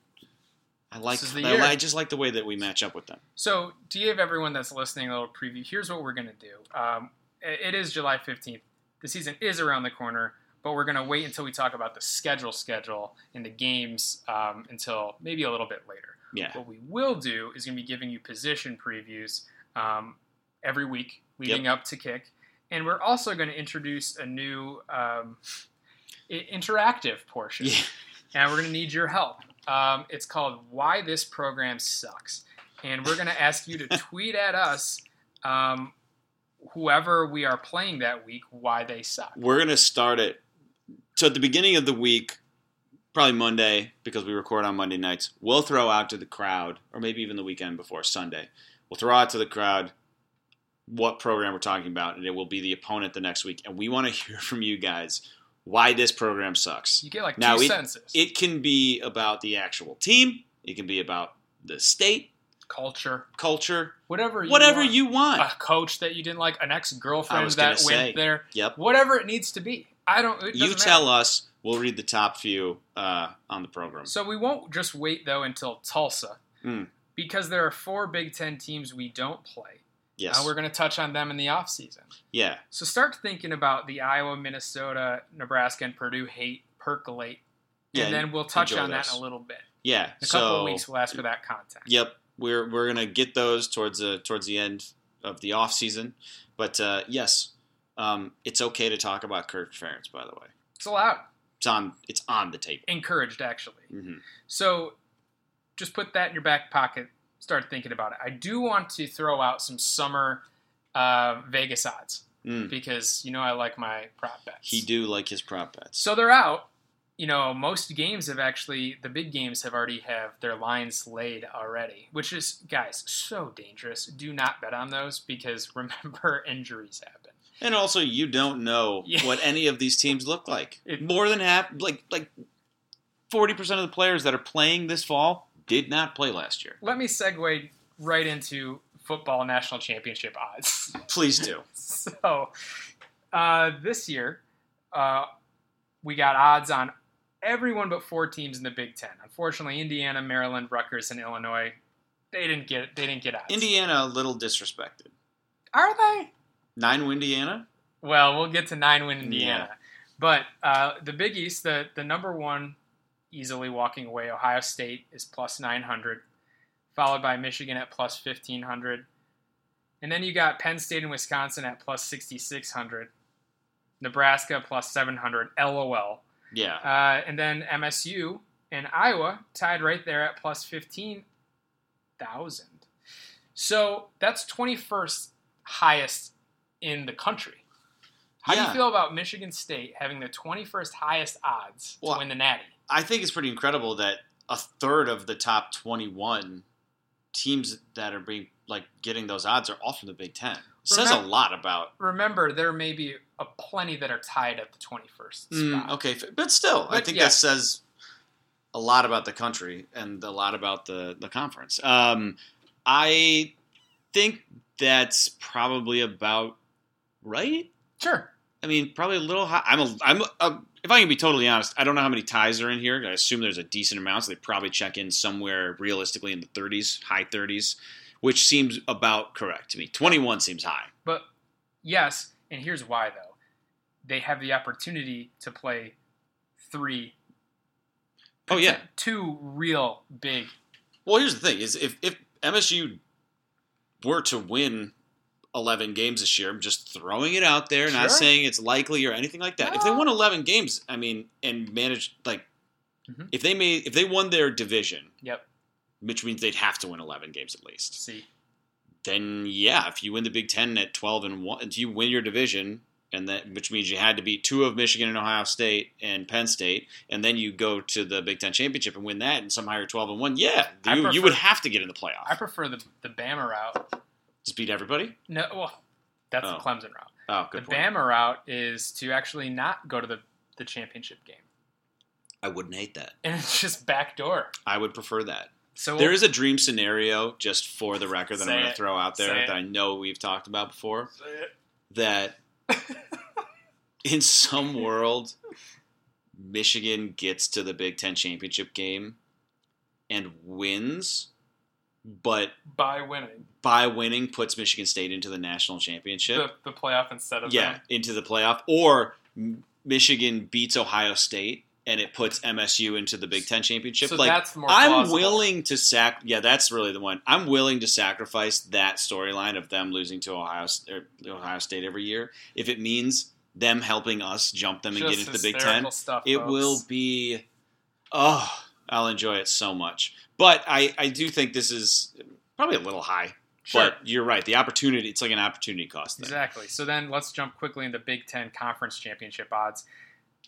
I like. This is the I. I just like the way that we match up with them. So, to give everyone that's listening a little preview, here's what we're going to do. Um, it is July 15th. The season is around the corner, but we're going to wait until we talk about the schedule schedule and the games um, until maybe a little bit later. Yeah. What we will do is going to be giving you position previews um, every week leading up to kick. And we're also going to introduce a new um, i- interactive portion Yeah. and we're going to need your help. Um, it's called Why This Program Sucks. And we're going to ask you to tweet at us, um, whoever we are playing that week, why they suck. We're gonna start it. So at the beginning of the week, probably Monday because we record on Monday nights. We'll throw out to the crowd, or maybe even the weekend before Sunday. We'll throw out to the crowd what program we're talking about, and it will be the opponent the next week. And we want to hear from you guys why this program sucks. You get like two Now, it- sentences. It can be about the actual team. It can be about the state, Culture, culture, whatever you whatever want. you want. A coach that you didn't like, an ex girlfriend that gonna went say. there, Yep. whatever it needs to be. I don't. You tell matter. us. We'll read the top few uh, on the program. So we won't just wait though until Tulsa, Mm. because there are four Big Ten teams we don't play. yes. Uh, we're going to touch on them in the offseason. yeah. So start thinking about the Iowa, Minnesota, Nebraska, and Purdue hate percolate, Yeah. and then we'll touch on that in a little bit. Yeah. In a so, couple of weeks, we'll ask for that content. Yep. We're we're gonna get those towards the towards the end of the off season, but uh, yes, um, it's okay to talk about Kirk Ferentz. By the way, It's allowed, it's on it's on the table. encouraged actually. hmm So just put that in your back pocket. Start thinking about it. I do want to throw out some summer uh, Vegas odds Mm. because you know I like my prop bets. He do like his prop bets. So they're out. You know, most games have actually the big games have already have their lines laid already, which is guys so dangerous. Do not bet on those because remember injuries happen. And also, you don't know Yeah. what any of these teams look like. More than half, like like forty percent of the players that are playing this fall did not play last year. Let me segue right into football national championship odds. Please do. so uh, this year, uh, we got odds on everyone but four teams in the Big Ten. Unfortunately, Indiana, Maryland, Rutgers, and Illinois, they didn't get they didn't get odds. Indiana a little disrespected. are they? Nine win Indiana. Well, we'll get to nine win Indiana. But uh, the Big East, the, the number one easily walking away, Ohio State is plus 900, followed by Michigan at plus 1500. And then you got Penn State and Wisconsin at plus 6600, Nebraska plus 700, LOL. Yeah. Uh, and then MSU and Iowa tied right there at plus 15,000. So that's 21st highest in the country. How do you feel about Michigan State having the 21st highest odds Well, to win the Natty? I think it's pretty incredible that a third of the top 21 teams that are being like getting those odds are all from the Big Ten. Says a lot about. Remember, there may be a plenty that are tied at the 21st Mm, spot. okay, but still, I think yeah. that says a lot about the country and a lot about the the conference. Um, I think that's probably about right. Sure. I mean, probably a little high. I'm a, I'm a, uh, if I can be totally honest, I don't know how many ties are in here. I assume there's a decent amount, so they probably check in somewhere realistically in the 30s, high 30s, which seems about correct to me. 21 seems high. But yes, and here's why though. They have the opportunity to play three. Oh, yeah. Two real big. Well, here's the thing: is if if MSU were to win 11 games this year, I'm just throwing it out there, not saying it's likely or anything like that. If they No. won 11 games, I mean, and managed like Mhm. If they made if they won their division, Yep. which means they'd have to win 11 games at least. See. Then yeah, if you win the Big 10 at 12 and 1, if you win your division and that which means you had to beat two of Michigan and Ohio State and Penn State and then you go to the Big 10 championship and win that and somehow you're 12 and 1. Yeah, you, you would have to get in the playoff. I prefer the the Bama route. Just beat everybody? No, well, that's Oh. the Clemson route. Oh, The good point. Bama route is to actually not go to the the championship game, I wouldn't hate that. and it's just backdoor. I would prefer that. So There is a dream scenario, just for the record, that I'm going to throw out there that I know we've talked about before. Say it. That in some world, Michigan gets to the Big Ten championship game and wins, but by winning by winning puts Michigan State into the national championship. the, the playoff instead of yeah, them. into the playoff, or Michigan beats Ohio State and it puts MSU into the Big Ten championship. So like that's more I'm plausible. willing to sac. Yeah, that's really the one. I'm willing to sacrifice that storyline of them losing to Ohio or er, Ohio State every year if it means them helping us jump them and Just get into the Big Ten. Stuff, It folks. will be. Oh, I'll enjoy it so much. But I, I do think this is probably a little high. Sure. But you're right. The opportunity, it's like an opportunity cost thing. Exactly. So then let's jump quickly into Big Ten conference championship odds.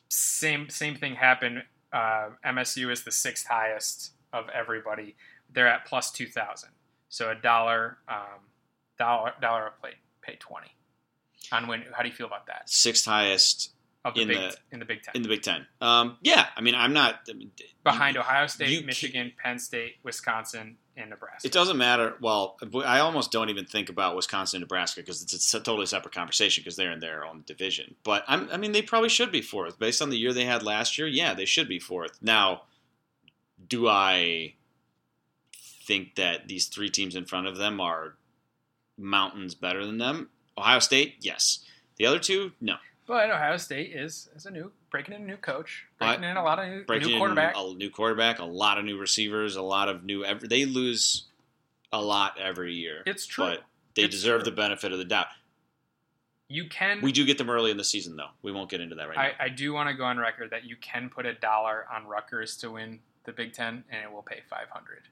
Same same thing happened. Uh, MSU is the sixth highest of everybody. They're at plus two thousand. So a dollar um, dollar dollar a plate pay twenty. On win. How do you feel about that? Sixth highest Of the In big the- in the Big Ten, in the Big Ten. Um, yeah, I mean, I'm not. I mean, behind you- Ohio State, Michigan, Penn State, Wisconsin, and Nebraska. It doesn't matter. Well, I almost don't even think about Wisconsin and Nebraska because it's a totally separate conversation because they're in their own division. But I'm, I mean, they probably should be fourth based on the year they had last year. Yeah, they should be fourth. Now, do I think that these three teams in front of them are mountains better than them? Ohio State, yes. The other two, no. But Ohio State is is a new breaking in a new coach, breaking I- in a lot of new, Breaking new in quarterback. a new quarterback, a lot of new receivers, a lot of new. Every, they lose a lot every year. It's true. but they It's deserve true. the benefit of the doubt. you can. We do get them early in the season, though. We won't get into that right I, now. I do want to go on record that you can put a dollar on Rutgers to win the Big Ten, and it will pay five hundred.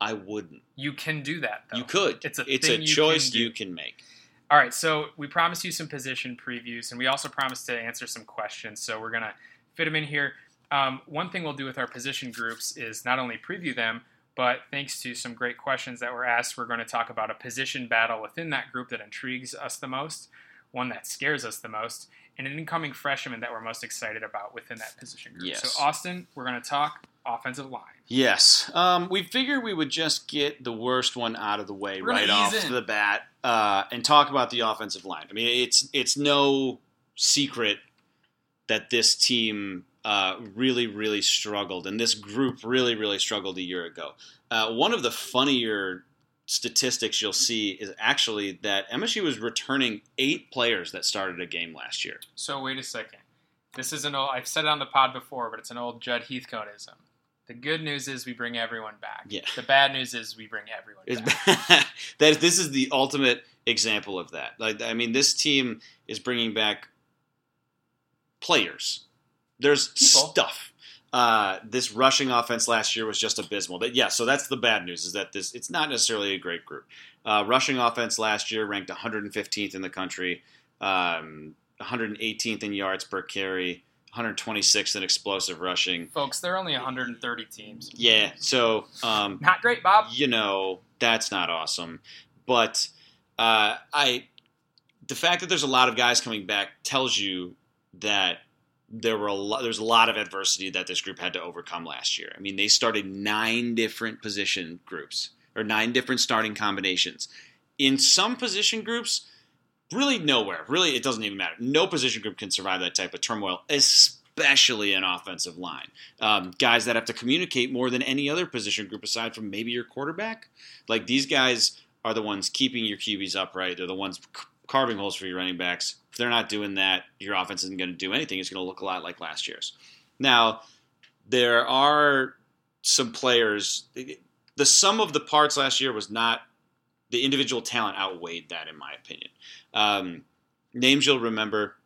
I wouldn't. You can do that. Though. You could. It's a it's thing a you choice can you can make. All right, so we promised you some position previews, and we also promised to answer some questions. So we're gonna fit them in here. Um, one thing we'll do with our position groups is not only preview them, but thanks to some great questions that were asked, we're going to talk about a position battle within that group that intrigues us the most, one that scares us the most, and an incoming freshman that we're most excited about within that position group. Yes. So Austin, we're going to talk offensive line. Yes. Um, we figured we would just get the worst one out of the way We're right off in. the bat uh, and talk about the offensive line. I mean, it's it's no secret that this team uh, really, really struggled, and this group really, really struggled a year ago. Uh, one of the funnier statistics you'll see is actually that MSU was returning eight players that started a game last year. So wait a second. This is an old. I've said it on the pod before, but it's an old Jud Heathcoteism. The good news is we bring everyone back. Yeah. The bad news is we bring everyone It's back. that this is the ultimate example of that. Like I mean, this team is bringing back players. There's People. stuff. Uh, this rushing offense last year was just abysmal. But yeah, so that's the bad news is that this it's not necessarily a great group. Uh, rushing offense last year ranked 115th in the country, um, 118th in yards per carry, 126th in explosive rushing. Folks, there are only 130 teams. Yeah, so um, Not great, Bob. you know that's not awesome but uh, i the fact that there's a lot of guys coming back tells you that there were a lot there's a lot of adversity that this group had to overcome last year i mean they started nine different position groups or nine different starting combinations in some position groups really nowhere really it doesn't even matter no position group can survive that type of turmoil especially an offensive line um, guys that have to communicate more than any other position group aside from maybe your quarterback. Like these guys are the ones keeping your QBs upright. They're the ones carving holes for your running backs. If they're not doing that, your offense isn't going to do anything. It's going to look a lot like last year's. Now, there are some players. The sum of the parts last year was not the individual talent outweighed that, in my opinion. Um, names you'll remember: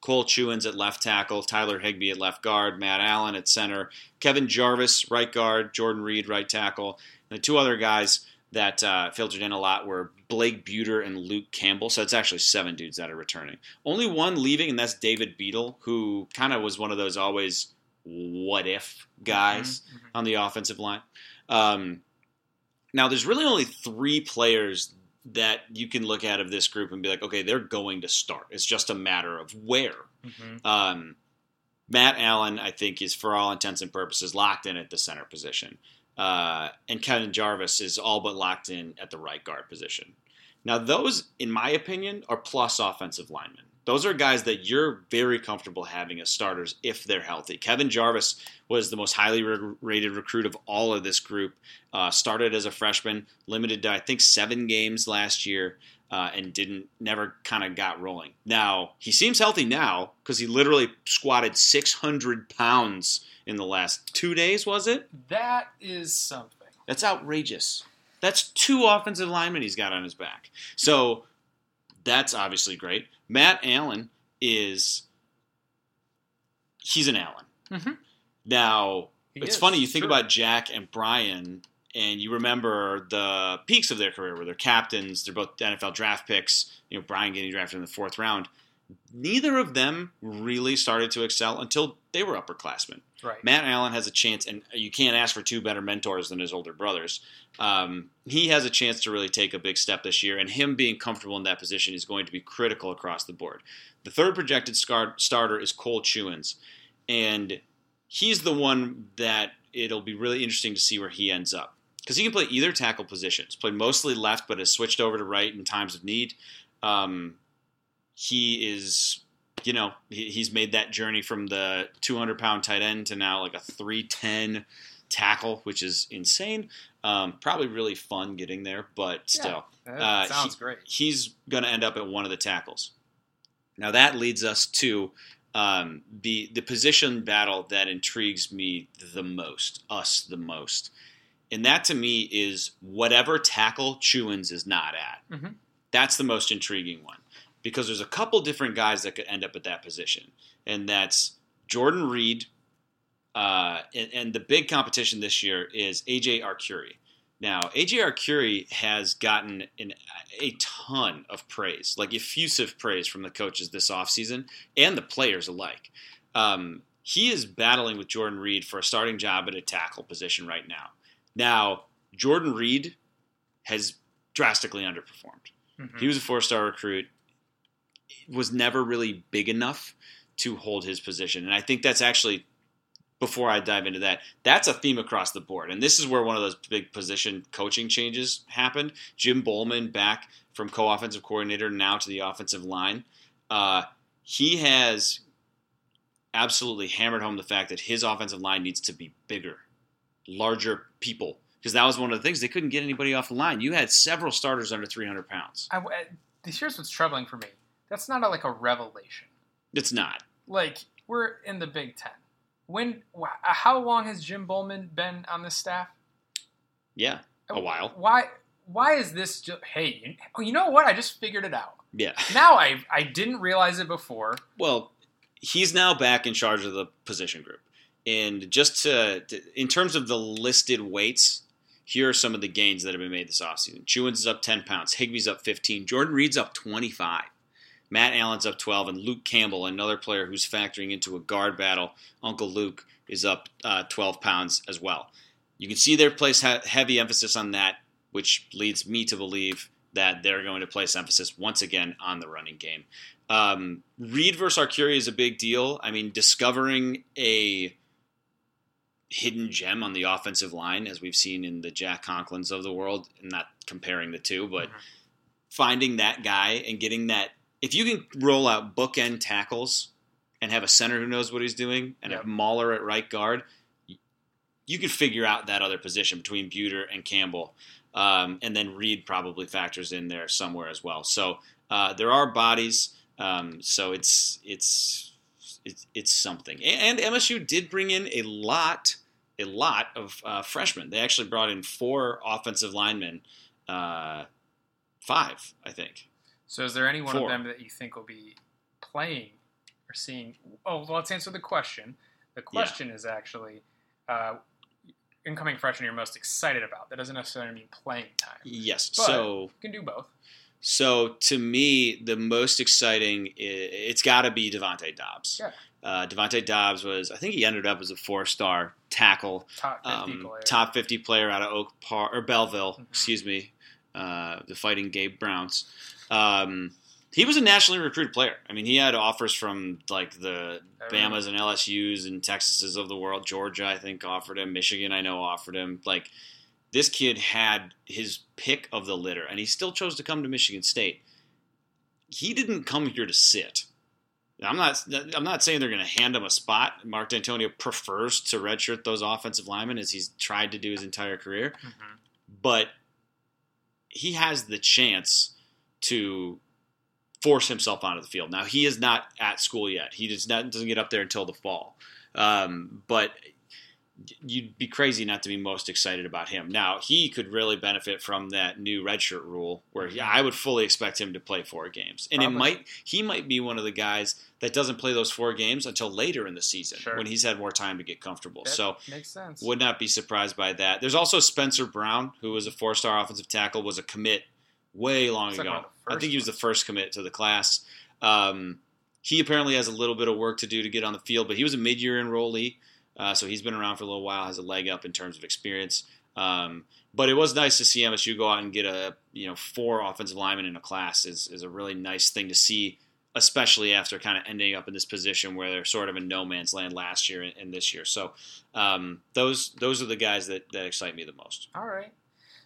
Cole Chewins at left tackle, Tyler Higby at left guard, Matt Allen at center, Kevin Jarvis right guard, Jordan Reid right tackle, and the two other guys that uh, filtered in a lot were Blake Bueter and Luke Campbell. So it's actually seven dudes that are returning. Only one leaving, and that's David Beadle, who kind of was one of those always what if guys Mhm, mhm. on the offensive line. Um, now, there's really only three players that you can look at of this group and be like, okay, they're going to start. It's just a matter of where. Mhm. Um, Matt Allen, I think, is for all intents and purposes locked in at the center position. Uh, and Kevin Jarvis is all but locked in at the right guard position. Now, those, in my opinion, are plus offensive linemen. Those are guys that you're very comfortable having as starters if they're healthy. Kevin Jarvis was the most highly re- rated recruit of all of this group. Uh, started as a freshman, limited to I think seven games last year, uh, and didn't never kind of got rolling. Now he seems healthy now because he literally squatted 600 pounds in the last two days. Was it? That is something. That's outrageous. That's two offensive linemen he's got on his back. So that's obviously great. Matt Allen is he's an Allen. Mhm. Now He it's is, funny you think sure. about Jack and Brian, and you remember the peaks of their career, where they're captains. They're both NFL draft picks. You know, Brian getting drafted in the fourth round. Neither of them really started to excel until they were upperclassmen. right. Matt Allen has a chance, and you can't ask for two better mentors than his older brothers. Um, he has a chance to really take a big step this year, and him being comfortable in that position is going to be critical across the board. The third projected scar- starter is Cole Chewins, and he's the one that it'll be really interesting to see where he ends up because he can play either tackle positions. Played mostly left, but has switched over to right in times of need. Um, he is you know, he, he's made that journey from the 200 pound tight end to now like a 310 tackle, which is insane. Um, probably really fun getting there, but still, That uh, sounds he- great. he's going to end up at one of the tackles. Now that leads us to um, the the position battle that intrigues me the most, us the most, and that to me is whatever tackle Chewins is not at. Mhm. That's the most intriguing one because there's a couple different guys that could end up at that position, and that's Jordan Reid. Uh, and, and the big competition this year is AJ Arcuri. Now, AJ Arcuri has gotten an, a ton of praise, like effusive praise from the coaches this offseason and the players alike. Um, he is battling with Jordan Reid for a starting job at a tackle position right now. Now, Jordan Reid has drastically underperformed. Mhm. He was a four star recruit, was never really big enough to hold his position. And I think that's actually, before I dive into that, that's a theme across the board. And this is where one of those big position coaching changes happened. Jim Bollman back from co offensive coordinator now to the offensive line. Uh, he has absolutely hammered home the fact that his offensive line needs to be bigger, larger people. Because that was one of the things they couldn't get anybody off the line. You had several starters under 300 pounds. I- here's what's troubling for me. That's not a, like a revelation. It's not. Like we're in the Big Ten. When? wh- How long has Jim Bollman been on this staff? Yeah, a while. Why? Why is this? Just, hey, you, oh, you know what? I just figured it out. Yeah. Now I I didn't realize it before. Well, he's now back in charge of the position group. And just to, to in terms of the listed weights, here are some of the gains that have been made this offseason. Chewins is up 10 pounds. Higby's up 15. Jordan Reid's up 25. Matt Allen's up 12. And Luke Campbell, another player who's factoring into a guard battle, Uncle Luke, is up uh, 12 pounds as well. You can see they place he- heavy emphasis on that, which leads me to believe that they're going to place emphasis once again on the running game. Um, Reid versus Arcuri is a big deal. I mean, discovering a hidden gem on the offensive line, as we've seen in the Jack Conklins of the world, and not comparing the two, but Mhm. finding that guy and getting that. If you can roll out bookend tackles and have a center who knows what he's doing and Yep. a mauler at right guard, you could figure out that other position between Bueter and Campbell. Um, and then Reid probably factors in there somewhere as well. So uh, there are bodies. Um, so it's it's it's it's something. And MSU did bring in a lot a lot of uh, freshmen. They actually brought in four offensive linemen, uh, five I think. So is there any one Four. of them that you think will be playing we're seeing. Oh, well, let's answer the question. The question is actually uh, incoming freshman you're most excited about. That doesn't necessarily mean playing time. Yes. But- so You can do both. So to me, the most exciting, it's got to be Devontae Dobbs. Yeah. Uh, Devontae Dobbs was, I think he ended up as a four-star tackle, Top 50 um, player. top 50 player out of Oak Park or Belleville, Mhm. excuse me, uh, the Fighting Gabe Browns. Um, he was a nationally recruited player. I mean, he had offers from like the Bama's and LSU's and Texas's of the world. Georgia, I think, offered him. Michigan, I know, offered him. Like this kid had his pick of the litter, and he still chose to come to Michigan State. He didn't come here to sit. I'm not. I'm not saying they're going to hand him a spot. Mark D'Antonio prefers to redshirt those offensive linemen as he's tried to do his entire career, Mhm. but he has the chance to force himself onto the field. Now he is not at school yet. He does not doesn't get up there until the fall. Um, but you'd be crazy not to be most excited about him. Now he could really benefit from that new redshirt rule, where yeah, I would fully expect him to play four games, and Probably. it might he might be one of the guys that doesn't play those four games until later in the season Sure. when he's had more time to get comfortable. That so makes sense. would not be surprised by that. There's also Spencer Brown, who was a four-star offensive tackle, was a commit way long It's like ago. one I think he was the first commit to the class. Um, he apparently has a little bit of work to do to get on the field, but he was a mid-year enrollee, uh, so he's been around for a little while, has a leg up in terms of experience. Um, but it was nice to see MSU go out and get a you know four offensive linemen in a class is is a really nice thing to see, especially after kind of ending up in this position where they're sort of in no man's land last year and, and this year. So um, those those are the guys that, that excite me the most. All right.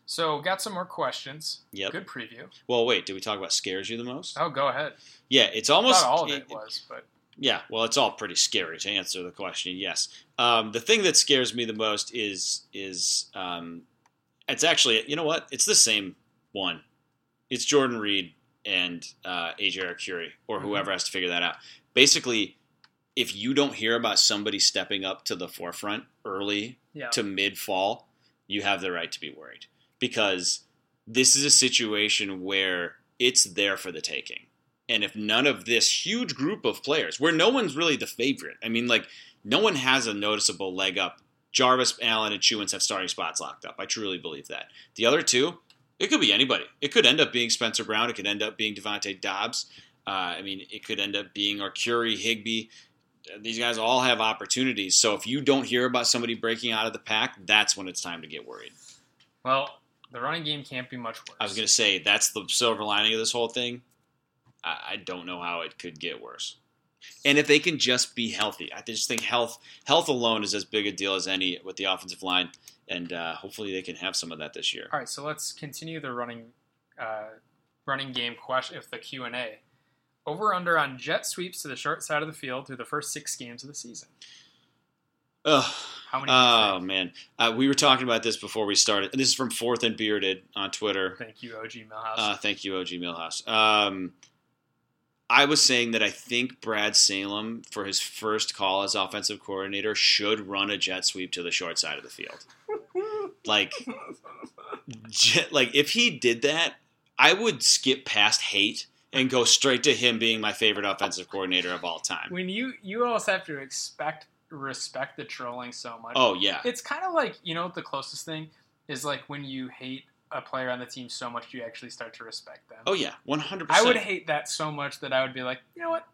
So got some more questions. Yep. Good preview. Well, wait, did we talk about scares you the most? Oh, go ahead. Yeah, it's almost Not all of it, it- was, but Yeah, well, it's all pretty scary to answer the question. Yes, um, the thing that scares me the most is is um, it's actually you know what? It's the same one. It's Jordan Reid and uh, AJ Arcuri or Mhm. whoever has to figure that out. Basically, if you don't hear about somebody stepping up to the forefront early yeah. to mid fall, you have the right to be worried because this is a situation where it's there for the taking. And if none of this huge group of players, where no one's really the favorite, I mean, like, no one has a noticeable leg up. Jarvis, Allen, and Chewins have starting spots locked up. I truly believe that. The other two, it could be anybody. It could end up being Spencer Brown. It could end up being Devontae Dobbs. Uh, I mean, it could end up being Arcuri, Higby. These guys all have opportunities. So if you don't hear about somebody breaking out of the pack, that's when it's time to get worried. well, the running game can't be much worse. I was going to say that's the silver lining of this whole thing. I, I don't know how it could get worse. And if they can just be healthy, I just think health health alone is as big a deal as any with the offensive line, and uh, hopefully they can have some of that this year. All right, so let's continue the running uh, running game question if the Q and A. Over under on jet sweeps to the short side of the field through the first six games of the season. Ugh. How many? Oh man, uh, we were talking about this before we started. This is from Fourth and Bearded on Twitter. Thank you, OG Millhouse. Uh, thank you, OG Millhouse. Um, I was saying that I think Brad Salem, for his first call as offensive coordinator, should run a jet sweep to the short side of the field. like, jet, like if he did that, I would skip past hate and go straight to him being my favorite offensive coordinator of all time. when you you almost have to expect respect the trolling so much. Oh yeah, It's kind of like you know the closest thing is like when you hate a player on the team so much you actually start to respect them. oh yeah, one hundred. percent I would hate that so much that I would be like, you know what,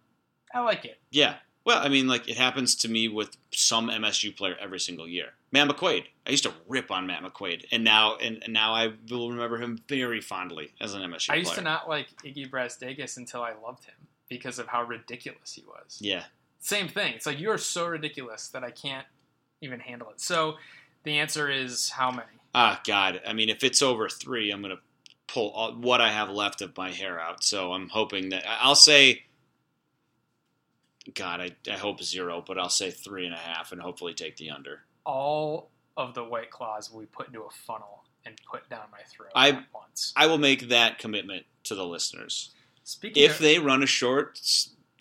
I like it. Yeah. Well, I mean, like it happens to me with some MSU player every single year. Matt McQuaid. I used to rip on Matt McQuaid, and now and, and now I will remember him very fondly as an MSU I player. used to not like Iggy Brazdeikis until I loved him because of how ridiculous he was. Yeah. Same thing. It's like you are so ridiculous that I can't even handle it. So the answer is how many? Ah, God. I mean, if it's over three, I'm gonna pull all, what I have left of my hair out. So I'm hoping that I'll say. God, I, I hope zero, but I'll say three and a half, and hopefully take the under. All of the white claws will be put into a funnel and put down my throat I- at once. I will make that commitment to the listeners. Speaking if of, they run a short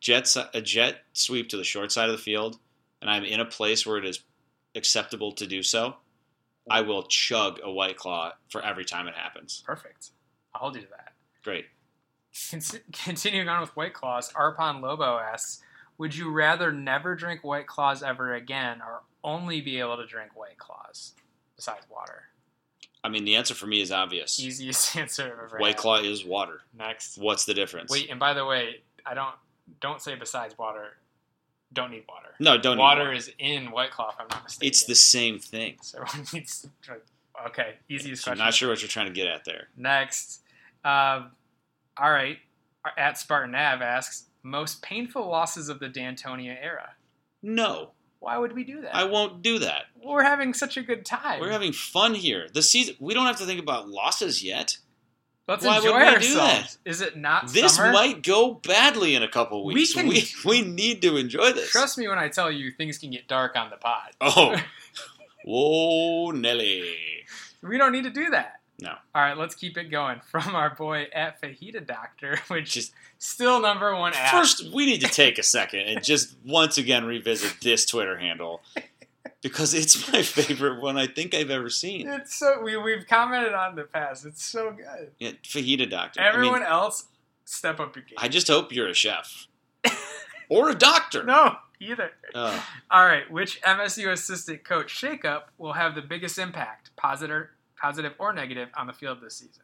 s- jet si- a jet sweep to the short side of the field, and I'm in a place where it is acceptable to do so, I will chug a white claw for every time it happens. perfect, I'll do that. Great. Con- continuing on with White Claws, Arpon Lobo asks, Would you rather never drink White Claws ever again, or only be able to drink White Claws besides water? I mean, the answer for me is obvious. Easiest answer I've ever White had. Claw is water. Next. What's the difference? Wait, and by the way, I don't don't say besides water. Don't need water. no, don't. need water is in White Claw. If I'm not mistaken. It's the same thing. So everyone needs drink. Okay, easiest I'm question. not sure what you're trying to get at there. Next, um, all right. At Spartan Nav asks most painful losses of the D'Antonio era. No, Why would we do that? I won't do that. We're having such a good time. We're having fun here. The season. We don't have to think about losses yet. Let's why would enjoy we do ourselves. Is it not This summer? might go badly in a couple We weeks. can- we, we need to enjoy this. Trust me when I tell you things can get dark on the pod. Oh, whoa, Nelly. We don't need to do that. No. All right, let's keep it going. From our boy at Fajita Doctor, which is still number one app. first, we need to take a second and just once again revisit this Twitter handle because it's my favorite one I think I've ever seen. It's so we we've commented on in the past. It's so good. Yeah, fajita doctor. Everyone I, mean, else, step up your game. I just hope you're a chef or a doctor. no, either. All right, which MSU assistant coach shakeup will have the biggest impact, positive, positive or negative, on the field this season?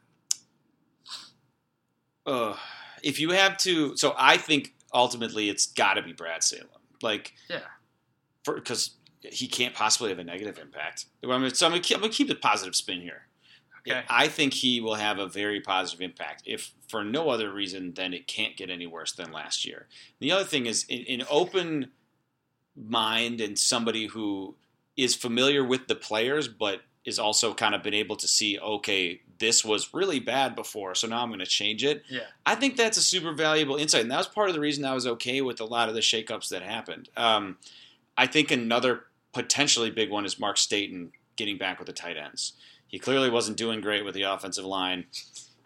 Ugh. if you have to, so I think ultimately it's got to be Brad Salem. Like, Yeah. because he can't possibly have a negative impact. I'm so I'm going to keep the positive spin here. Okay. I think he will have a very positive impact, if for no other reason than it can't get any worse than last year. The other thing is an open mind and somebody who is familiar with the players, but is also kind of been able to see, okay, this was really bad before, so now I'm going to change it. Yeah. I think that's a super valuable insight, and that was part of the reason I was okay with a lot of the shakeups that happened. Um, I think another potentially big one is Mark Staten getting back with the tight ends. He clearly wasn't doing great with the offensive line.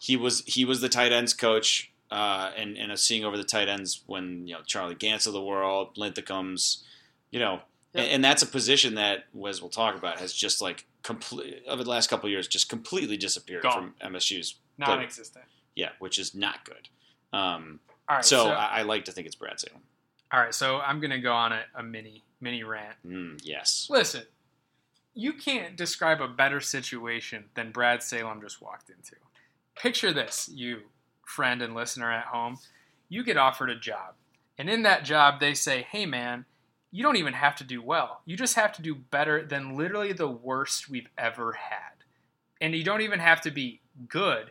He was he was the tight ends coach, uh, and and seeing over the tight ends when you know Charlie Gantt's of the world, Linthicum's, you know, Yep. and, and that's a position that, as we'll talk about, has just like complete over the last couple of years just completely disappeared Gone. from MSU's Non-existent. yeah, which is not good. Um, All right. so So, I, I like to think it's Brad Salem. all right. So I'm gonna go on a, a mini mini rant. Mm, yes. Listen, you can't describe a better situation than Brad Salem just walked into. Picture this, you friend and listener at home. You get offered a job, and in that job, they say, hey, man, you don't even have to do well. You just have to do better than literally the worst we've ever had. And you don't even have to be good.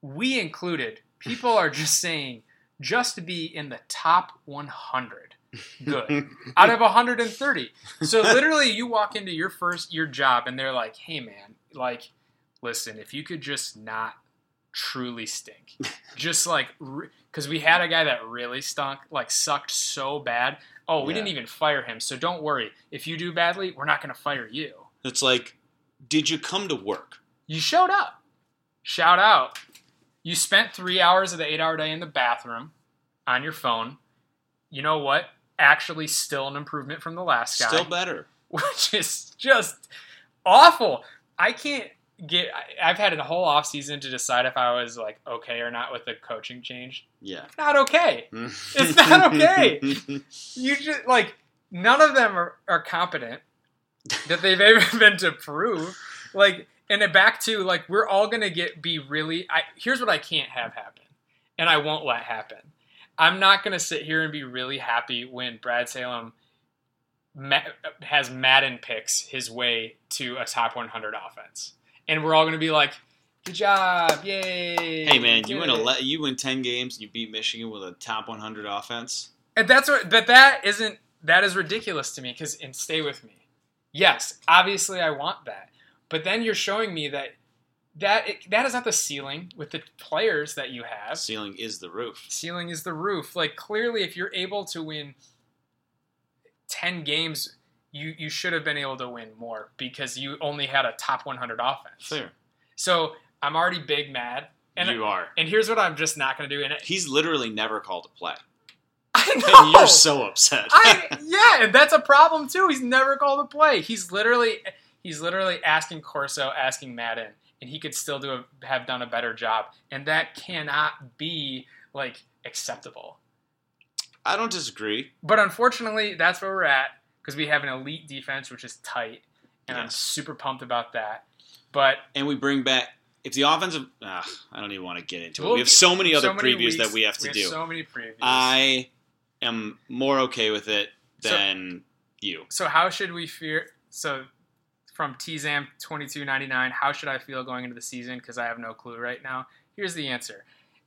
We included, people are just saying, just to be in the top 100 good out of 130. So literally, you walk into your first your job, and they're like, "Hey, man, like, listen, if you could just not truly stink, just like, because we had a guy that really stunk, like sucked so bad. Oh, we Yeah. didn't even fire him. So don't worry. If you do badly, we're not going to fire you. It's like, did you come to work? You showed up. Shout out. You spent three hours of the eight hour day in the bathroom on your phone. You know what? Actually, still an improvement from the last guy. Still better. which is just awful. I can't get. I've had a whole off season to decide if I was like okay or not with the coaching change. Yeah. Not okay. It's not okay. You just like none of them are, are competent that they've ever been to prove. Like, and it back to like we're all gonna get be really. I here's what I can't have happen, and I won't let happen. I'm not gonna sit here and be really happy when Brad Salem ma- has Madden picks his way to a top 100 offense, and we're all gonna be like, "Good job, yay!" hey man, you win it." ele- you win ten games, and you beat Michigan with a top 100 offense. And that's what, but that isn't, that is ridiculous to me because, and stay with me. Yes, obviously I want that. But then you're showing me that that that is not the ceiling with the players that you have. Ceiling is the roof. Ceiling is the roof. Like clearly, if you're able to win ten games, you you should have been able to win more because you only had a top 100 offense. Fair. So I'm already big mad. And you are. and here's what I'm just not going to do. And it, He's literally never called a play. I know And you're so upset. I yeah, and that's a problem too. He's never called a play. He's literally he's literally asking Corso, asking Madden, and he could still do a, have done a better job, and that cannot be like acceptable. I don't disagree. But unfortunately, that's where we're at because we have an elite defense, which is tight, and I'm super pumped about that. But And we bring back if the offensive. Uh, I don't even want to get into it. we'll We have so many other so many previews that we have to do. So many previews. I am more okay with it So- than you. So how should we fear? So from Tzam twenty two ninety nine, how should I feel going into the season? Because I have no clue right now. Here's the answer.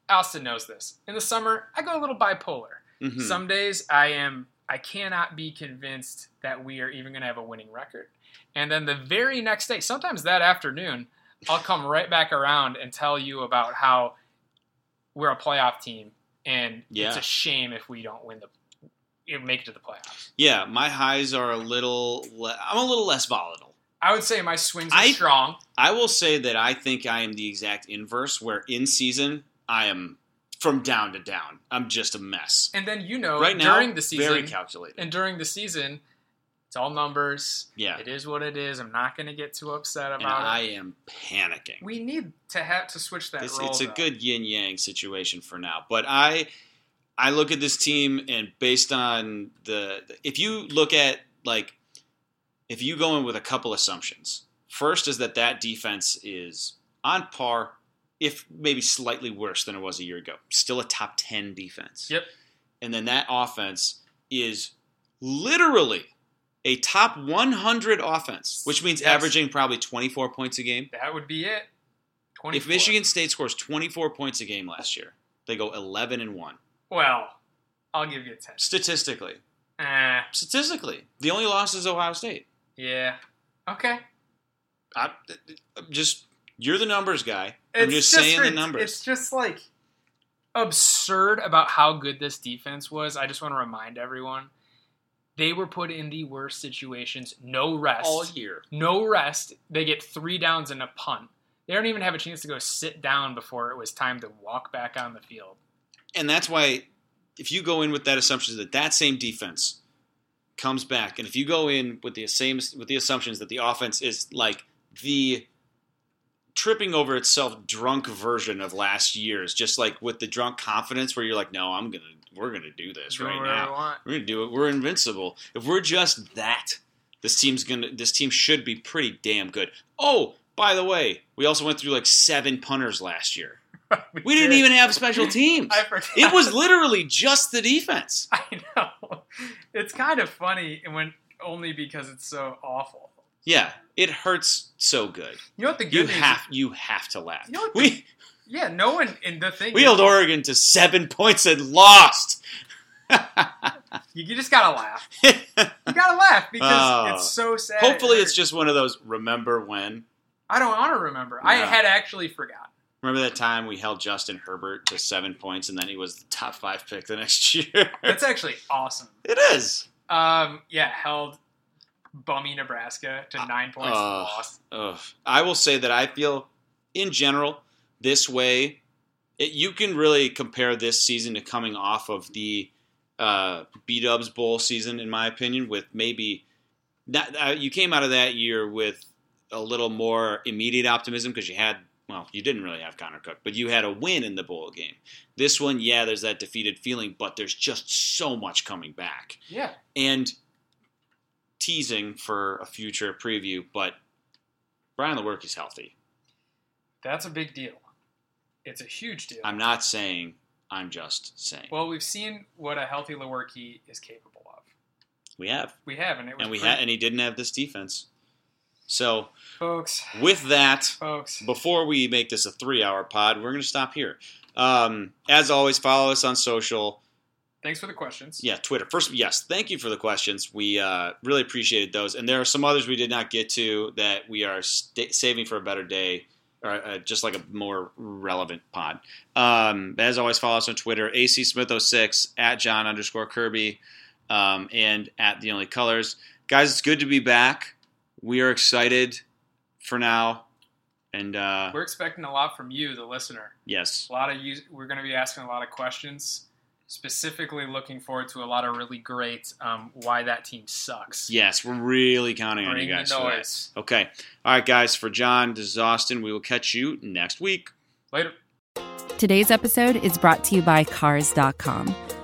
Austin knows this. In the summer, I go a little bipolar. Mhm. Some days I am I cannot be convinced that we are even going to have a winning record. And then the very next day, sometimes that afternoon, I'll come right back around and tell you about how we're a playoff team and it's a shame if we don't win the make it to the playoffs. Yeah, my highs are a little. Le- I'm a little less volatile. I would say my swings are I- strong. I will say that I think I am the exact inverse. Where in season I am from down to down. I'm just a mess. And then you know right now, during the season very calculated. and during the season, it's all numbers. Yeah, It is what it is. I'm not going to get too upset and about I it. am panicking. We need to have to switch that It's, role. it's a though. good yin yang situation for now. But I I look at this team and based on the if you look at like if you go in with a couple assumptions. First is that that defense is on par, if maybe slightly worse than it was a year ago. Still a top ten defense. Yep. And then that offense is literally a top 100 offense, which means Yes. averaging probably 24 points a game. That would be it. 24. If Michigan State scores 24 points a game last year, they go 11 and 1. Well, I'll give you a 10. Statistically. Eh, Statistically. The only loss is Ohio State. Yeah. Okay. I, I'm just you're the numbers guy. I'm It's just, saying the numbers. It's just like absurd about how good this defense was. I just want to remind everyone they were put in the worst situations. No rest. all year. No rest. They get three downs and a punt. They don't even have a chance to go sit down before it was time to walk back on the field. And that's why if you go in with that assumption that that same defense comes back and if you go in with the same with the assumptions that the offense is like the tripping over itself drunk version of last year's just like with the drunk confidence where you're like no I'm to we're to do this Do right now. We're gonna do it. We're invincible. If we're just that, this team's gonna. This team should be pretty damn good. Oh, by the way, we also went through like seven punters last year. We didn't even have special teams. I forgot. It was literally just the defense. I know. It's kind of funny when only because it's so awful. Yeah, it hurts so good. You know what the good You news have you have to laugh. You know what we Yeah, no one in the thing. we is- held Oregon to seven points and lost. You, you just gotta laugh. You gotta laugh because Oh. it's so sad. Hopefully, It it's just one of those. Remember when? I don't want to remember. I had actually forgotten. Remember that time we held Justin Herbert to seven points, and then he was the top five pick the next year. That's actually awesome. it is. Um, yeah, held bummy Nebraska to nine points uh. Ugh. I will say that I feel, in general, this way, it, you can really compare this season to coming off of the uh, B Dubs Bowl season, in my opinion, with maybe that uh, you came out of that year with a little more immediate optimism because you had. Well, you didn't really have Connor Cook, but you had a win in the bowl game. This one, yeah, there's that defeated feeling, but there's just so much coming back Yeah, and teasing for a future preview, but Brian Lewerke is healthy. that's a big deal. It's a huge deal. I'm not saying. I'm just saying. well, we've seen what a healthy Lewerke is capable of. we have, We have, and it was and we pretty- had, and he didn't have this defense. So folks, with that, folks. before we make this a three-hour pod, we're going to stop here. Um, as always, follow us on social. Thanks for the questions. Yeah, Twitter. First, yes, thank you for the questions. We uh, really appreciated those, and there are some others we did not get to that we are sta saving for a better day, or uh, just like a more relevant pod. Um, as always, follow us on Twitter: AC Smith06 at John underscore Kirby, um, and at the Only Colors. Guys, it's good to be back. We are excited for now, and uh, We're expecting a lot from you, the listener. yes, A lot of you. We're going to be asking a lot of questions. Specifically, looking forward to a lot of really great um, why that team sucks. yes, we're really counting on you guys the for that. noise. Okay. All right, guys. For John, this is Austin. We will catch you next week. Later. Today's episode is brought to you by Cars.com.